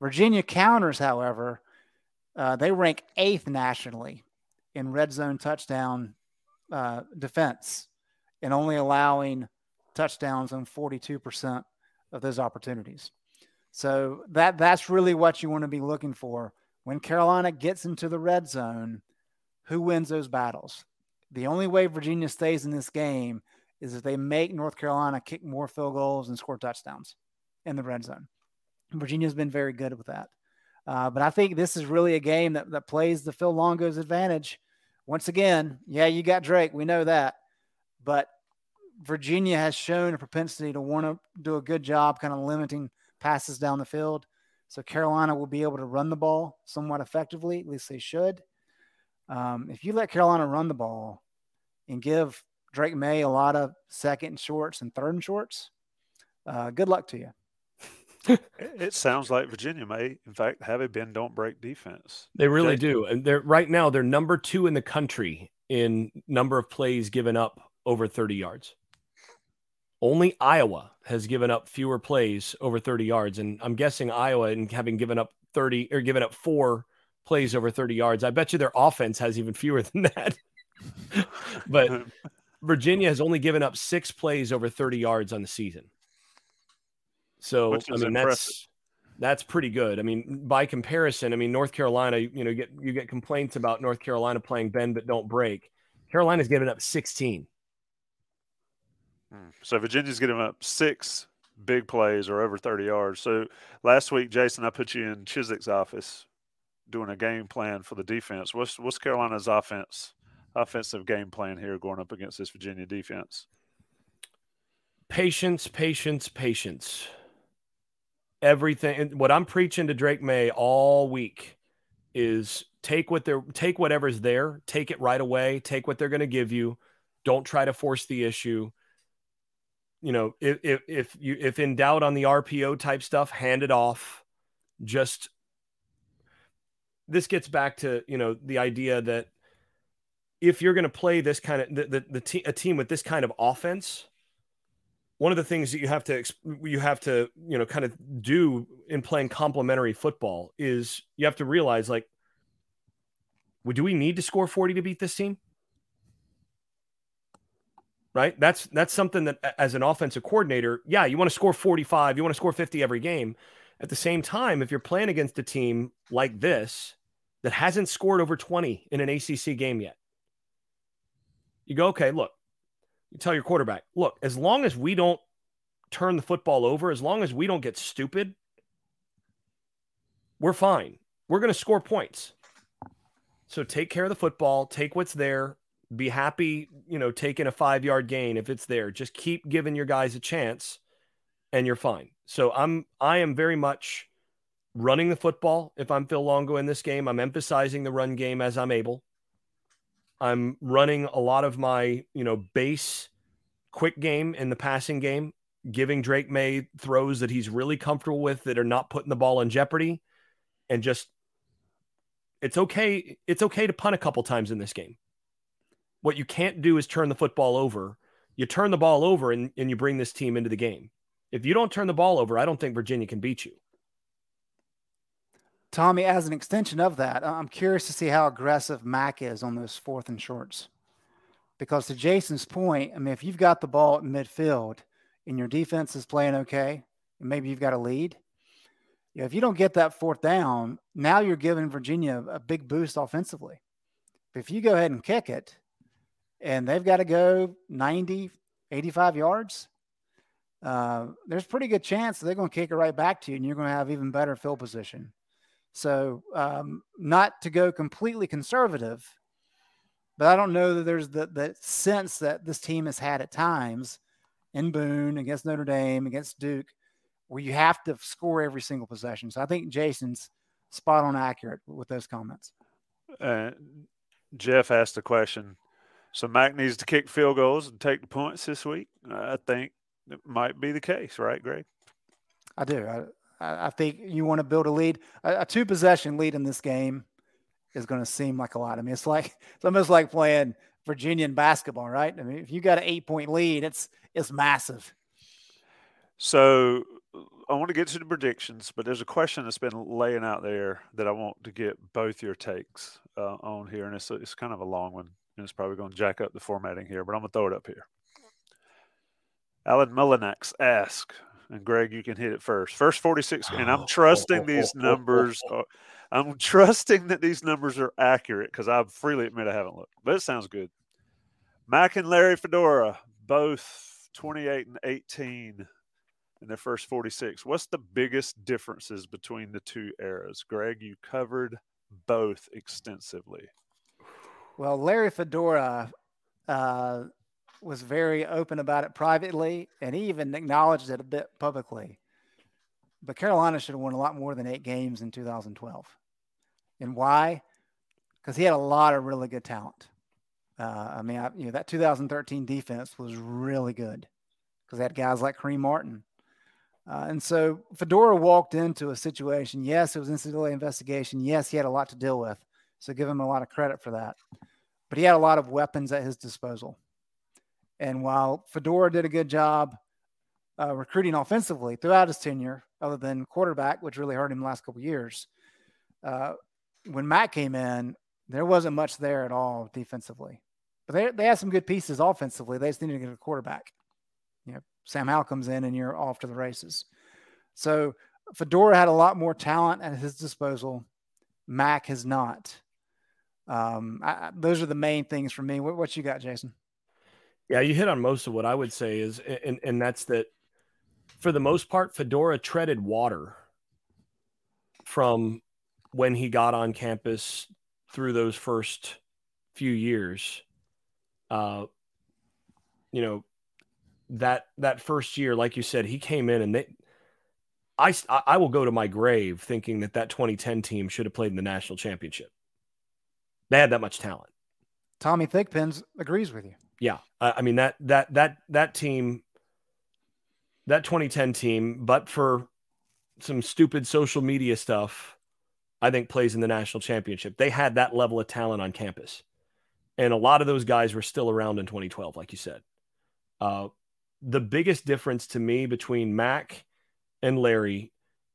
Virginia counters, however, uh, they rank eighth nationally in red zone touchdown uh, defense and only allowing touchdowns on 42% of those opportunities. So that that's really what you want to be looking for when Carolina gets into the red zone. Who wins those battles? The only way Virginia stays in this game is if they make North Carolina kick more field goals and score touchdowns in the red zone. Virginia's been very good with that. Uh, but I think this is really a game that, that plays the Phil Longo's advantage. Once again, yeah, you got Drake. We know that. but Virginia has shown a propensity to want to do a good job kind of limiting passes down the field. So Carolina will be able to run the ball somewhat effectively, at least they should. Um, if you let Carolina run the ball and give Drake Maye a lot of second and shorts and third and shorts, uh, good luck to you. it sounds like Virginia may, in fact, have a bend don't break defense. They really Jay. do, and they're right now they're number two in the country in number of plays given up over 30 yards. Only Iowa has given up fewer plays over 30 yards. And I'm guessing Iowa, and having given up 30 or given up four plays over 30 yards, I bet you their offense has even fewer than that. but Virginia has only given up six plays over 30 yards on the season. So, I mean, impressive. that's that's pretty good. I mean, by comparison, I mean North Carolina, you know, you get you get complaints about North Carolina playing bend but don't break. Carolina's given up 16. Hmm. So Virginia's getting up six big plays or over 30 yards. So last week, Jason, I put you in Chizik's office doing a game plan for the defense. What's what's Carolina's offense offensive game plan here going up against this Virginia defense? Patience, patience, patience. Everything what I'm preaching to Drake Maye all week is take what they're take whatever's there, take it right away, take what they're going to give you. Don't try to force the issue you know, if, if, if you if in doubt on the RPO type stuff, hand it off. Just this gets back to you know the idea that if you're going to play this kind of the the, the te- a team with this kind of offense, one of the things that you have to you have to you know kind of do in playing complementary football is you have to realize like, do we need to score 40 to beat this team? right? That's that's something that as an offensive coordinator, yeah, you want to score 45, you want to score 50 every game. At the same time, if you're playing against a team like this that hasn't scored over 20 in an ACC game yet, you go, okay, look, you tell your quarterback, look, as long as we don't turn the football over, as long as we don't get stupid, we're fine. We're going to score points. So take care of the football, take what's there, be happy, you know, taking a five yard gain if it's there. Just keep giving your guys a chance and you're fine. So I'm I am very much running the football if I'm Phil Longo in this game. I'm emphasizing the run game as I'm able. I'm running a lot of my, you know, base quick game in the passing game, giving Drake Maye throws that he's really comfortable with that are not putting the ball in jeopardy and just it's okay it's okay to punt a couple times in this game what you can't do is turn the football over. You turn the ball over and, and you bring this team into the game. If you don't turn the ball over, I don't think Virginia can beat you. Tommy, as an extension of that, I'm curious to see how aggressive Mack is on those fourth and shorts. Because to Jason's point, I mean, if you've got the ball at midfield and your defense is playing okay, and maybe you've got a lead, if you don't get that fourth down, now you're giving Virginia a big boost offensively. If you go ahead and kick it, and they've got to go 90, 85 yards, uh, there's pretty good chance they're going to kick it right back to you and you're going to have even better field position. So, um, not to go completely conservative, but I don't know that there's the, the sense that this team has had at times in Boone against Notre Dame, against Duke, where you have to score every single possession. So I think Jason's spot on accurate with those comments. Uh, Jeff asked a question so Mack needs to kick field goals and take the points this week. I think it might be the case, right, Greg? I do. I, I think you want to build a lead. A, a two possession lead in this game is going to seem like a lot. I mean, it's like it's almost like playing Virginian basketball, right? I mean, if you got an eight point lead, it's it's massive. So I want to get to the predictions, but there's a question that's been laying out there that I want to get both your takes uh, on here, and it's it's kind of a long one and it's probably going to jack up the formatting here, but I'm going to throw it up here. Alan Mullinax ask, and Greg, you can hit it first. First 46, and I'm trusting these numbers. Are, I'm trusting that these numbers are accurate because I freely admit I haven't looked, but it sounds good. Mack and Larry Fedora, both 28 and 18 in their first 46. What's the biggest differences between the two eras? Greg, you covered both extensively. Well, Larry Fedora, uh, was very open about it privately, and he even acknowledged it a bit publicly. But Carolina should have won a lot more than eight games in 2012. And why? Because he had a lot of really good talent. Uh, I mean, I, you know, that 2013 defense was really good because they had guys like Kareem Martin. Uh, and so Fedora walked into a situation. Yes, it was NCAA investigation. Yes, he had a lot to deal with. So give him a lot of credit for that. But he had a lot of weapons at his disposal. And while Fedora did a good job uh, recruiting offensively throughout his tenure, other than quarterback, which really hurt him the last couple years, uh, when Mack came in, there wasn't much there at all defensively. But they, they had some good pieces offensively. They just needed to get a quarterback. You know, Sam Howell comes in and you're off to the races. So Fedora had a lot more talent at his disposal. Mack has not. Um, I, those are the main things for me. What, what you got, Jason? Yeah, you hit on most of what I would say is, and, and that's that for the most part, Fedora treaded water from when he got on campus through those first few years. Uh, you know, that that first year, like you said, he came in and they. I, I will go to my grave thinking that that 2010 team should have played in the national championship. They had that much talent. Tommy Thigpens agrees with you. Yeah, I mean that that that that team, that 2010 team, but for some stupid social media stuff, I think plays in the national championship. They had that level of talent on campus, and a lot of those guys were still around in 2012, like you said. Uh, the biggest difference to me between Mack and Larry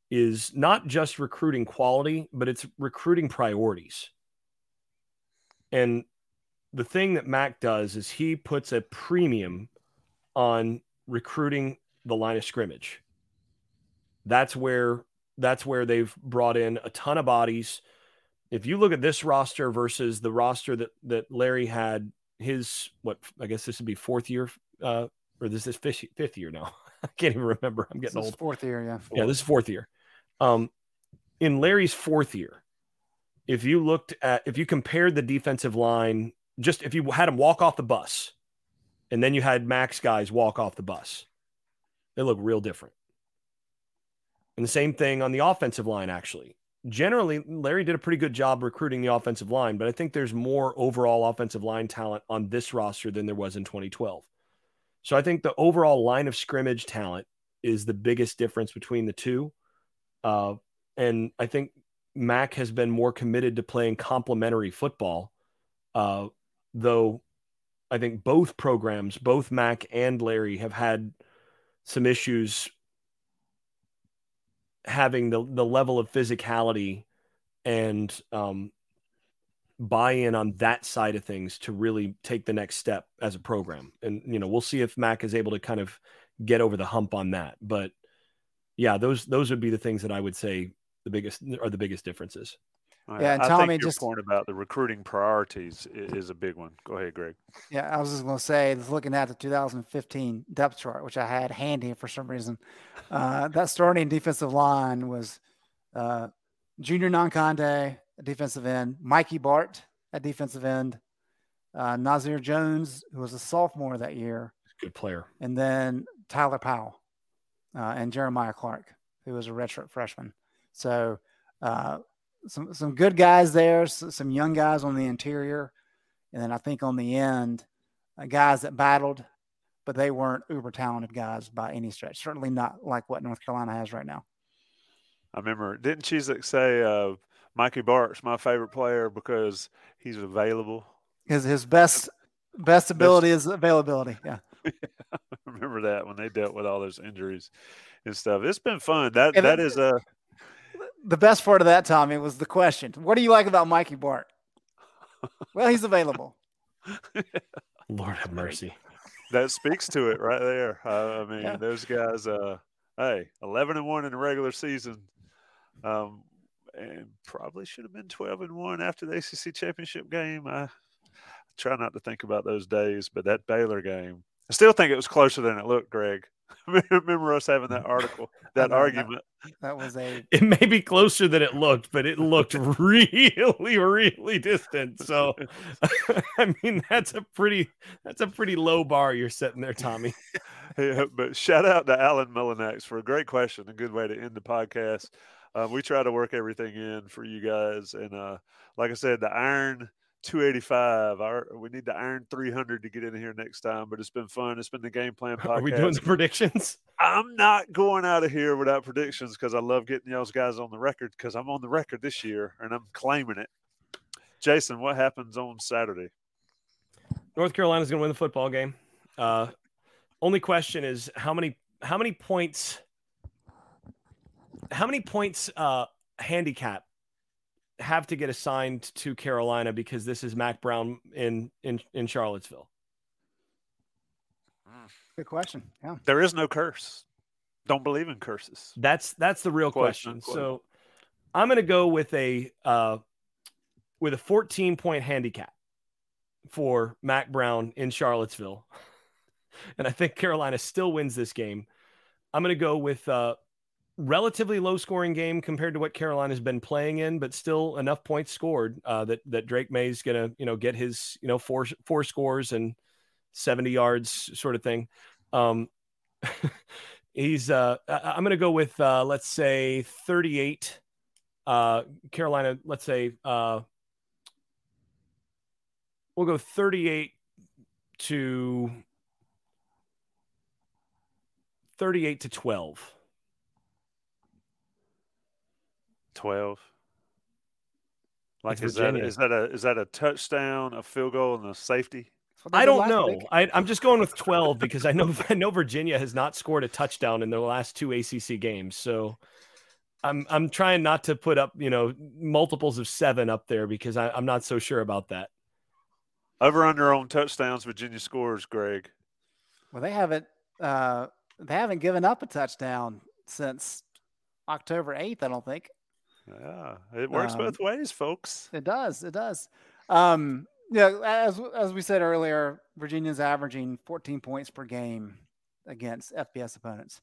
is not just recruiting quality, but it's recruiting priorities. And the thing that Mack does is he puts a premium on recruiting the line of scrimmage. That's where that's where they've brought in a ton of bodies. If you look at this roster versus the roster that that Larry had his what I guess this would be fourth year uh, or this is fifth, fifth year now. I can't even remember. I'm getting old. Fourth year, yeah. Yeah, this is fourth year. Um, in Larry's fourth year, if you looked at if you compared the defensive line, just if you had them walk off the bus, and then you had Mack's guys walk off the bus, they look real different. And the same thing on the offensive line, actually. Generally, Larry did a pretty good job recruiting the offensive line, but I think there's more overall offensive line talent on this roster than there was in 2012. So I think the overall line of scrimmage talent is the biggest difference between the two. Uh, and I think Mack has been more committed to playing complementary football, uh, though I think both programs, both Mack and Larry, have had some issues having the, the level of physicality and um, buy in on that side of things to really take the next step as a program. And, you know, we'll see if Mack is able to kind of get over the hump on that. But yeah, those, those would be the things that I would say the biggest are the biggest differences. Yeah, and I Tommy, think your just point about the recruiting priorities is, is a big one. Go ahead, Greg. yeah, I was just going to say, looking at the 2015 depth chart, which I had handy for some reason, uh, that starting defensive line was uh, Junior Gnonkonde, defensive end, Mikey Bart at defensive end, uh, Nazir Jones, who was a sophomore that year, Good player. and then Tyler Powell uh, and Jeremiah Clark, who was a redshirt freshman. So uh, some some good guys there, some young guys on the interior, and then I think on the end, uh, guys that battled, but they weren't uber talented guys by any stretch. Certainly not like what North Carolina has right now. I remember, didn't Chizik say uh, Mikey Bart's my favorite player because he's available? His his best best ability is availability. Yeah. I remember that when they dealt with all those injuries and stuff. It's been fun. That And that it- is a The best part of that, Tommy, was the question. What do you like about Mikey Bart? Well, he's available. Lord have mercy. that speaks to it right there. Uh, I mean, Yeah. those guys. Uh, hey, eleven and one in the regular season, um, and probably should have been twelve and one after the ACC championship game. I try not to think about those days, but that Baylor game, I still think it was closer than it looked, Greg. Remember us having that article, that know, that- argument. That was a It may be closer than it looked, but it looked really, really distant. So, I mean, that's a pretty that's a pretty low bar you're setting there, Tommy. Yeah, but shout out to Alan Mullinax for a great question, a good way to end the podcast. Uh, we try to work everything in for you guys, and uh, like I said, the Iron 285. Our we need to Iron 300 to get in here next time. But it's been fun. It's been the game plan podcast. Are we doing the predictions? I'm not going out of here without predictions because I love getting y'all's guys on the record because I'm on the record this year and I'm claiming it. Jason, what happens on Saturday? North Carolina's going to win the football game. Uh, only question is how many how many points how many points uh, handicap have to get assigned to Carolina because this is Mack Brown in in in Charlottesville. good question. Yeah. There is no curse. Don't believe in curses. That's that's the real Question, question. So I'm going to go with a uh, with a 14 point handicap for Mack Brown in Charlottesville, and I think Carolina still wins this game. I'm going to go with uh, relatively low scoring game compared to what Carolina's been playing in, but still enough points scored uh, that that Drake Maye's to you know get his you know four four scores and 70 yards sort of thing. Um, he's uh I- I'm gonna go with uh let's say 38 uh Carolina let's say uh we'll go 38 to 38 to 12 12. Like It's is that Virginia. is that a is that a touchdown, a field goal, and a safety? That's what they I don't know. I, I'm just going with 12 because I know I know Virginia has not scored a touchdown in their last two ACC games so I'm I'm trying not to put up you know multiples of seven up there because I, I'm not so sure about that Over under on touchdowns, Virginia scores, Greg. Well, they haven't uh, they haven't given up a touchdown since October eighth. I don't think Yeah, it works Um, both ways, folks. it does. It does. Um, yeah, as as we said earlier, Virginia's averaging 14 points per game against FBS opponents.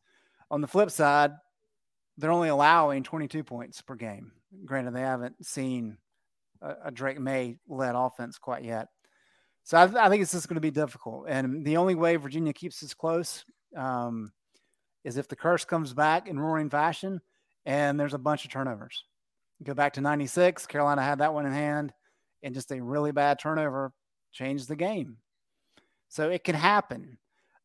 On the flip side, they're only allowing 22 points per game. Granted, they haven't seen a, a Drake Maye led offense quite yet. So I, I think it's just going to be difficult. And the only way Virginia keeps this close um, is if the curse comes back in roaring fashion and there's a bunch of turnovers. Go back to 96. Carolina had that one in hand, and just a really bad turnover changed the game. So it can happen.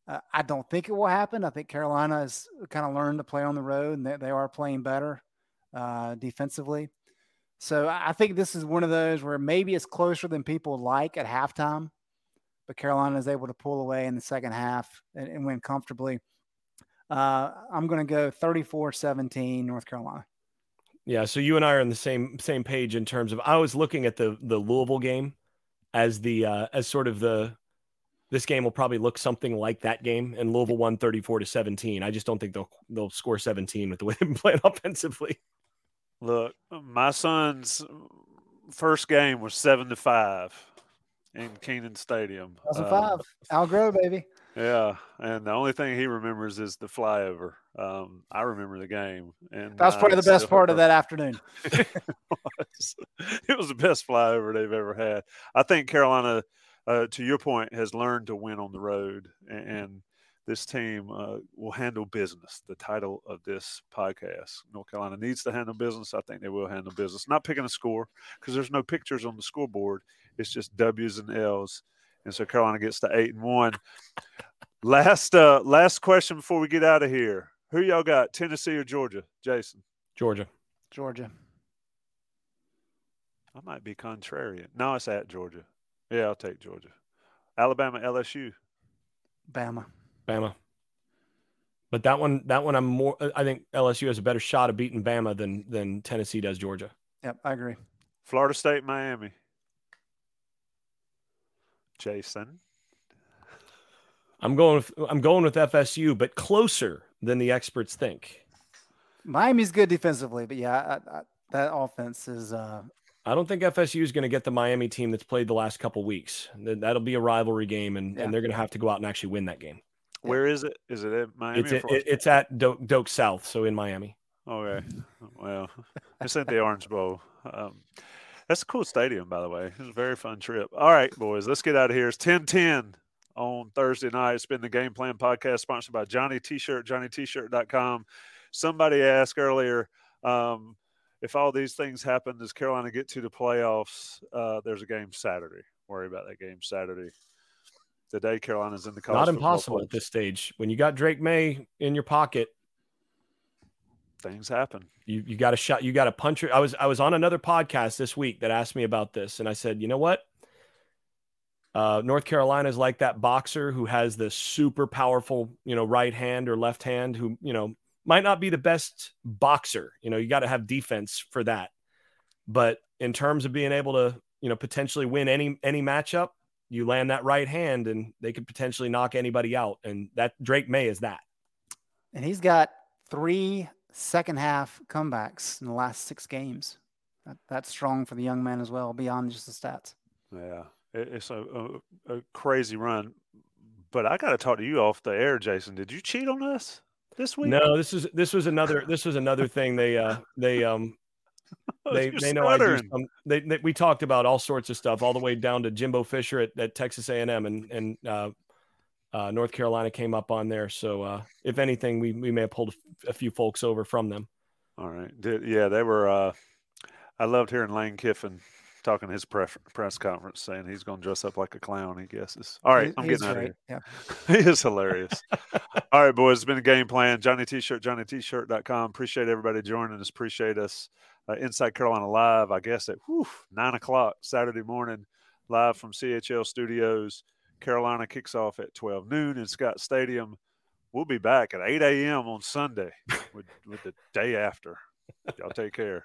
Uh, I don't think it will happen. I think Carolina has kind of learned to play on the road, and they, they are playing better uh, defensively. So I think this is one of those where maybe it's closer than people like at halftime, but Carolina is able to pull away in the second half and, and win comfortably. Uh, I'm going to go 34 17 North Carolina. Yeah, so you and I are on the same same page in terms of I was looking at the the Louisville game as the uh as sort of the this game will probably look something like that game and Louisville won 34 to 17. I just don't think they'll they'll score 17 with the way they've been playing offensively. Look, my son's first game was seven to five in Kenan Stadium. 2005, Um, Al Groh, baby. Yeah, and the only thing he remembers is the flyover. Um, I remember the game, and That was probably the best part of that afternoon. was. It was the best flyover they've ever had. I think Carolina, uh, to your point, has learned to win on the road, a- and this team uh, will handle business. The title of this podcast, North Carolina needs to handle business. I think they will handle business. Not picking a score because there's no pictures on the scoreboard. It's just W's and L's, and so Carolina gets to eight and one. Last, uh, last question before we get out of here. Who y'all got? Tennessee or Georgia? Jason. Georgia. Georgia. I might be contrarian. No, it's at Georgia. Yeah, I'll take Georgia. Alabama, LSU. Bama. Bama. But that one that one I'm more I think LSU has a better shot of beating Bama than than Tennessee does Georgia. Yep, I agree. Florida State, Miami. Jason. I'm going with I'm going with FSU, but closer than the experts think. Miami's good defensively, but yeah, I, I, that offense is uh, I don't think FSU is going to get the Miami team that's played the last couple weeks. That- That'll be a rivalry game, and, Yeah. and they're going to have to go out and actually win that game. Where is it? Is it in Miami? It's or it, it's at Doak, Doak South, so in Miami. Okay. Well, it's at the Orange Bowl. Um, that's a cool stadium, by the way. It was a very fun trip. All right, boys, let's get out of here. It's 10 10 on Thursday night. It's been the Game Plan podcast sponsored by Johnny T shirt, johnnytshirt.com. Somebody asked earlier um, if all these things happen, does Carolina get to the playoffs? Uh, there's a game Saturday. Worry about that game Saturday. The day Carolina's in the college Not impossible at this stage. When you got Drake Maye in your pocket, Things happen. you you got a shot. You got a puncher. I was I was on another podcast this week that asked me about this, and I said, you know what? Uh, North Carolina is like that boxer who has the super powerful, you know, right hand or left hand. Who you know might not be the best boxer. You know, you got to have defense for that. But in terms of being able to, you know, potentially win any any matchup, you land that right hand, and they could potentially knock anybody out. And that Drake Maye is that. And he's got three second half comebacks in the last six games. That, that's strong for the young man as well, beyond just the stats. Yeah, it's a, a, a crazy run. But I got to talk to you off the air, Jason. Did you cheat on us this week? No, this is this was another this was another thing they uh they um they You're they know I do some, they, they we talked about all sorts of stuff all the way down to Jimbo Fisher at, at Texas A&M and and uh, uh, North Carolina came up on there. So uh, if anything, we we may have pulled a few folks over from them. All right. Did, yeah, they were. Uh, I loved hearing Lane Kiffin talking his pref- press conference saying he's going to dress up like a clown. He guesses. All right, He- I'm getting out great. of Yeah. here. he is hilarious. All right, boys, it's been a game plan. Johnny T-shirt, JohnnyT-shirt.com. Appreciate everybody joining us. Appreciate us. Uh, Inside Carolina Live, I guess at whew, nine o'clock Saturday morning, live from CHL Studios. Carolina kicks off at 12 noon in Scott Stadium. We'll be back at 8 a.m. on Sunday with, with the day after. Y'all take care.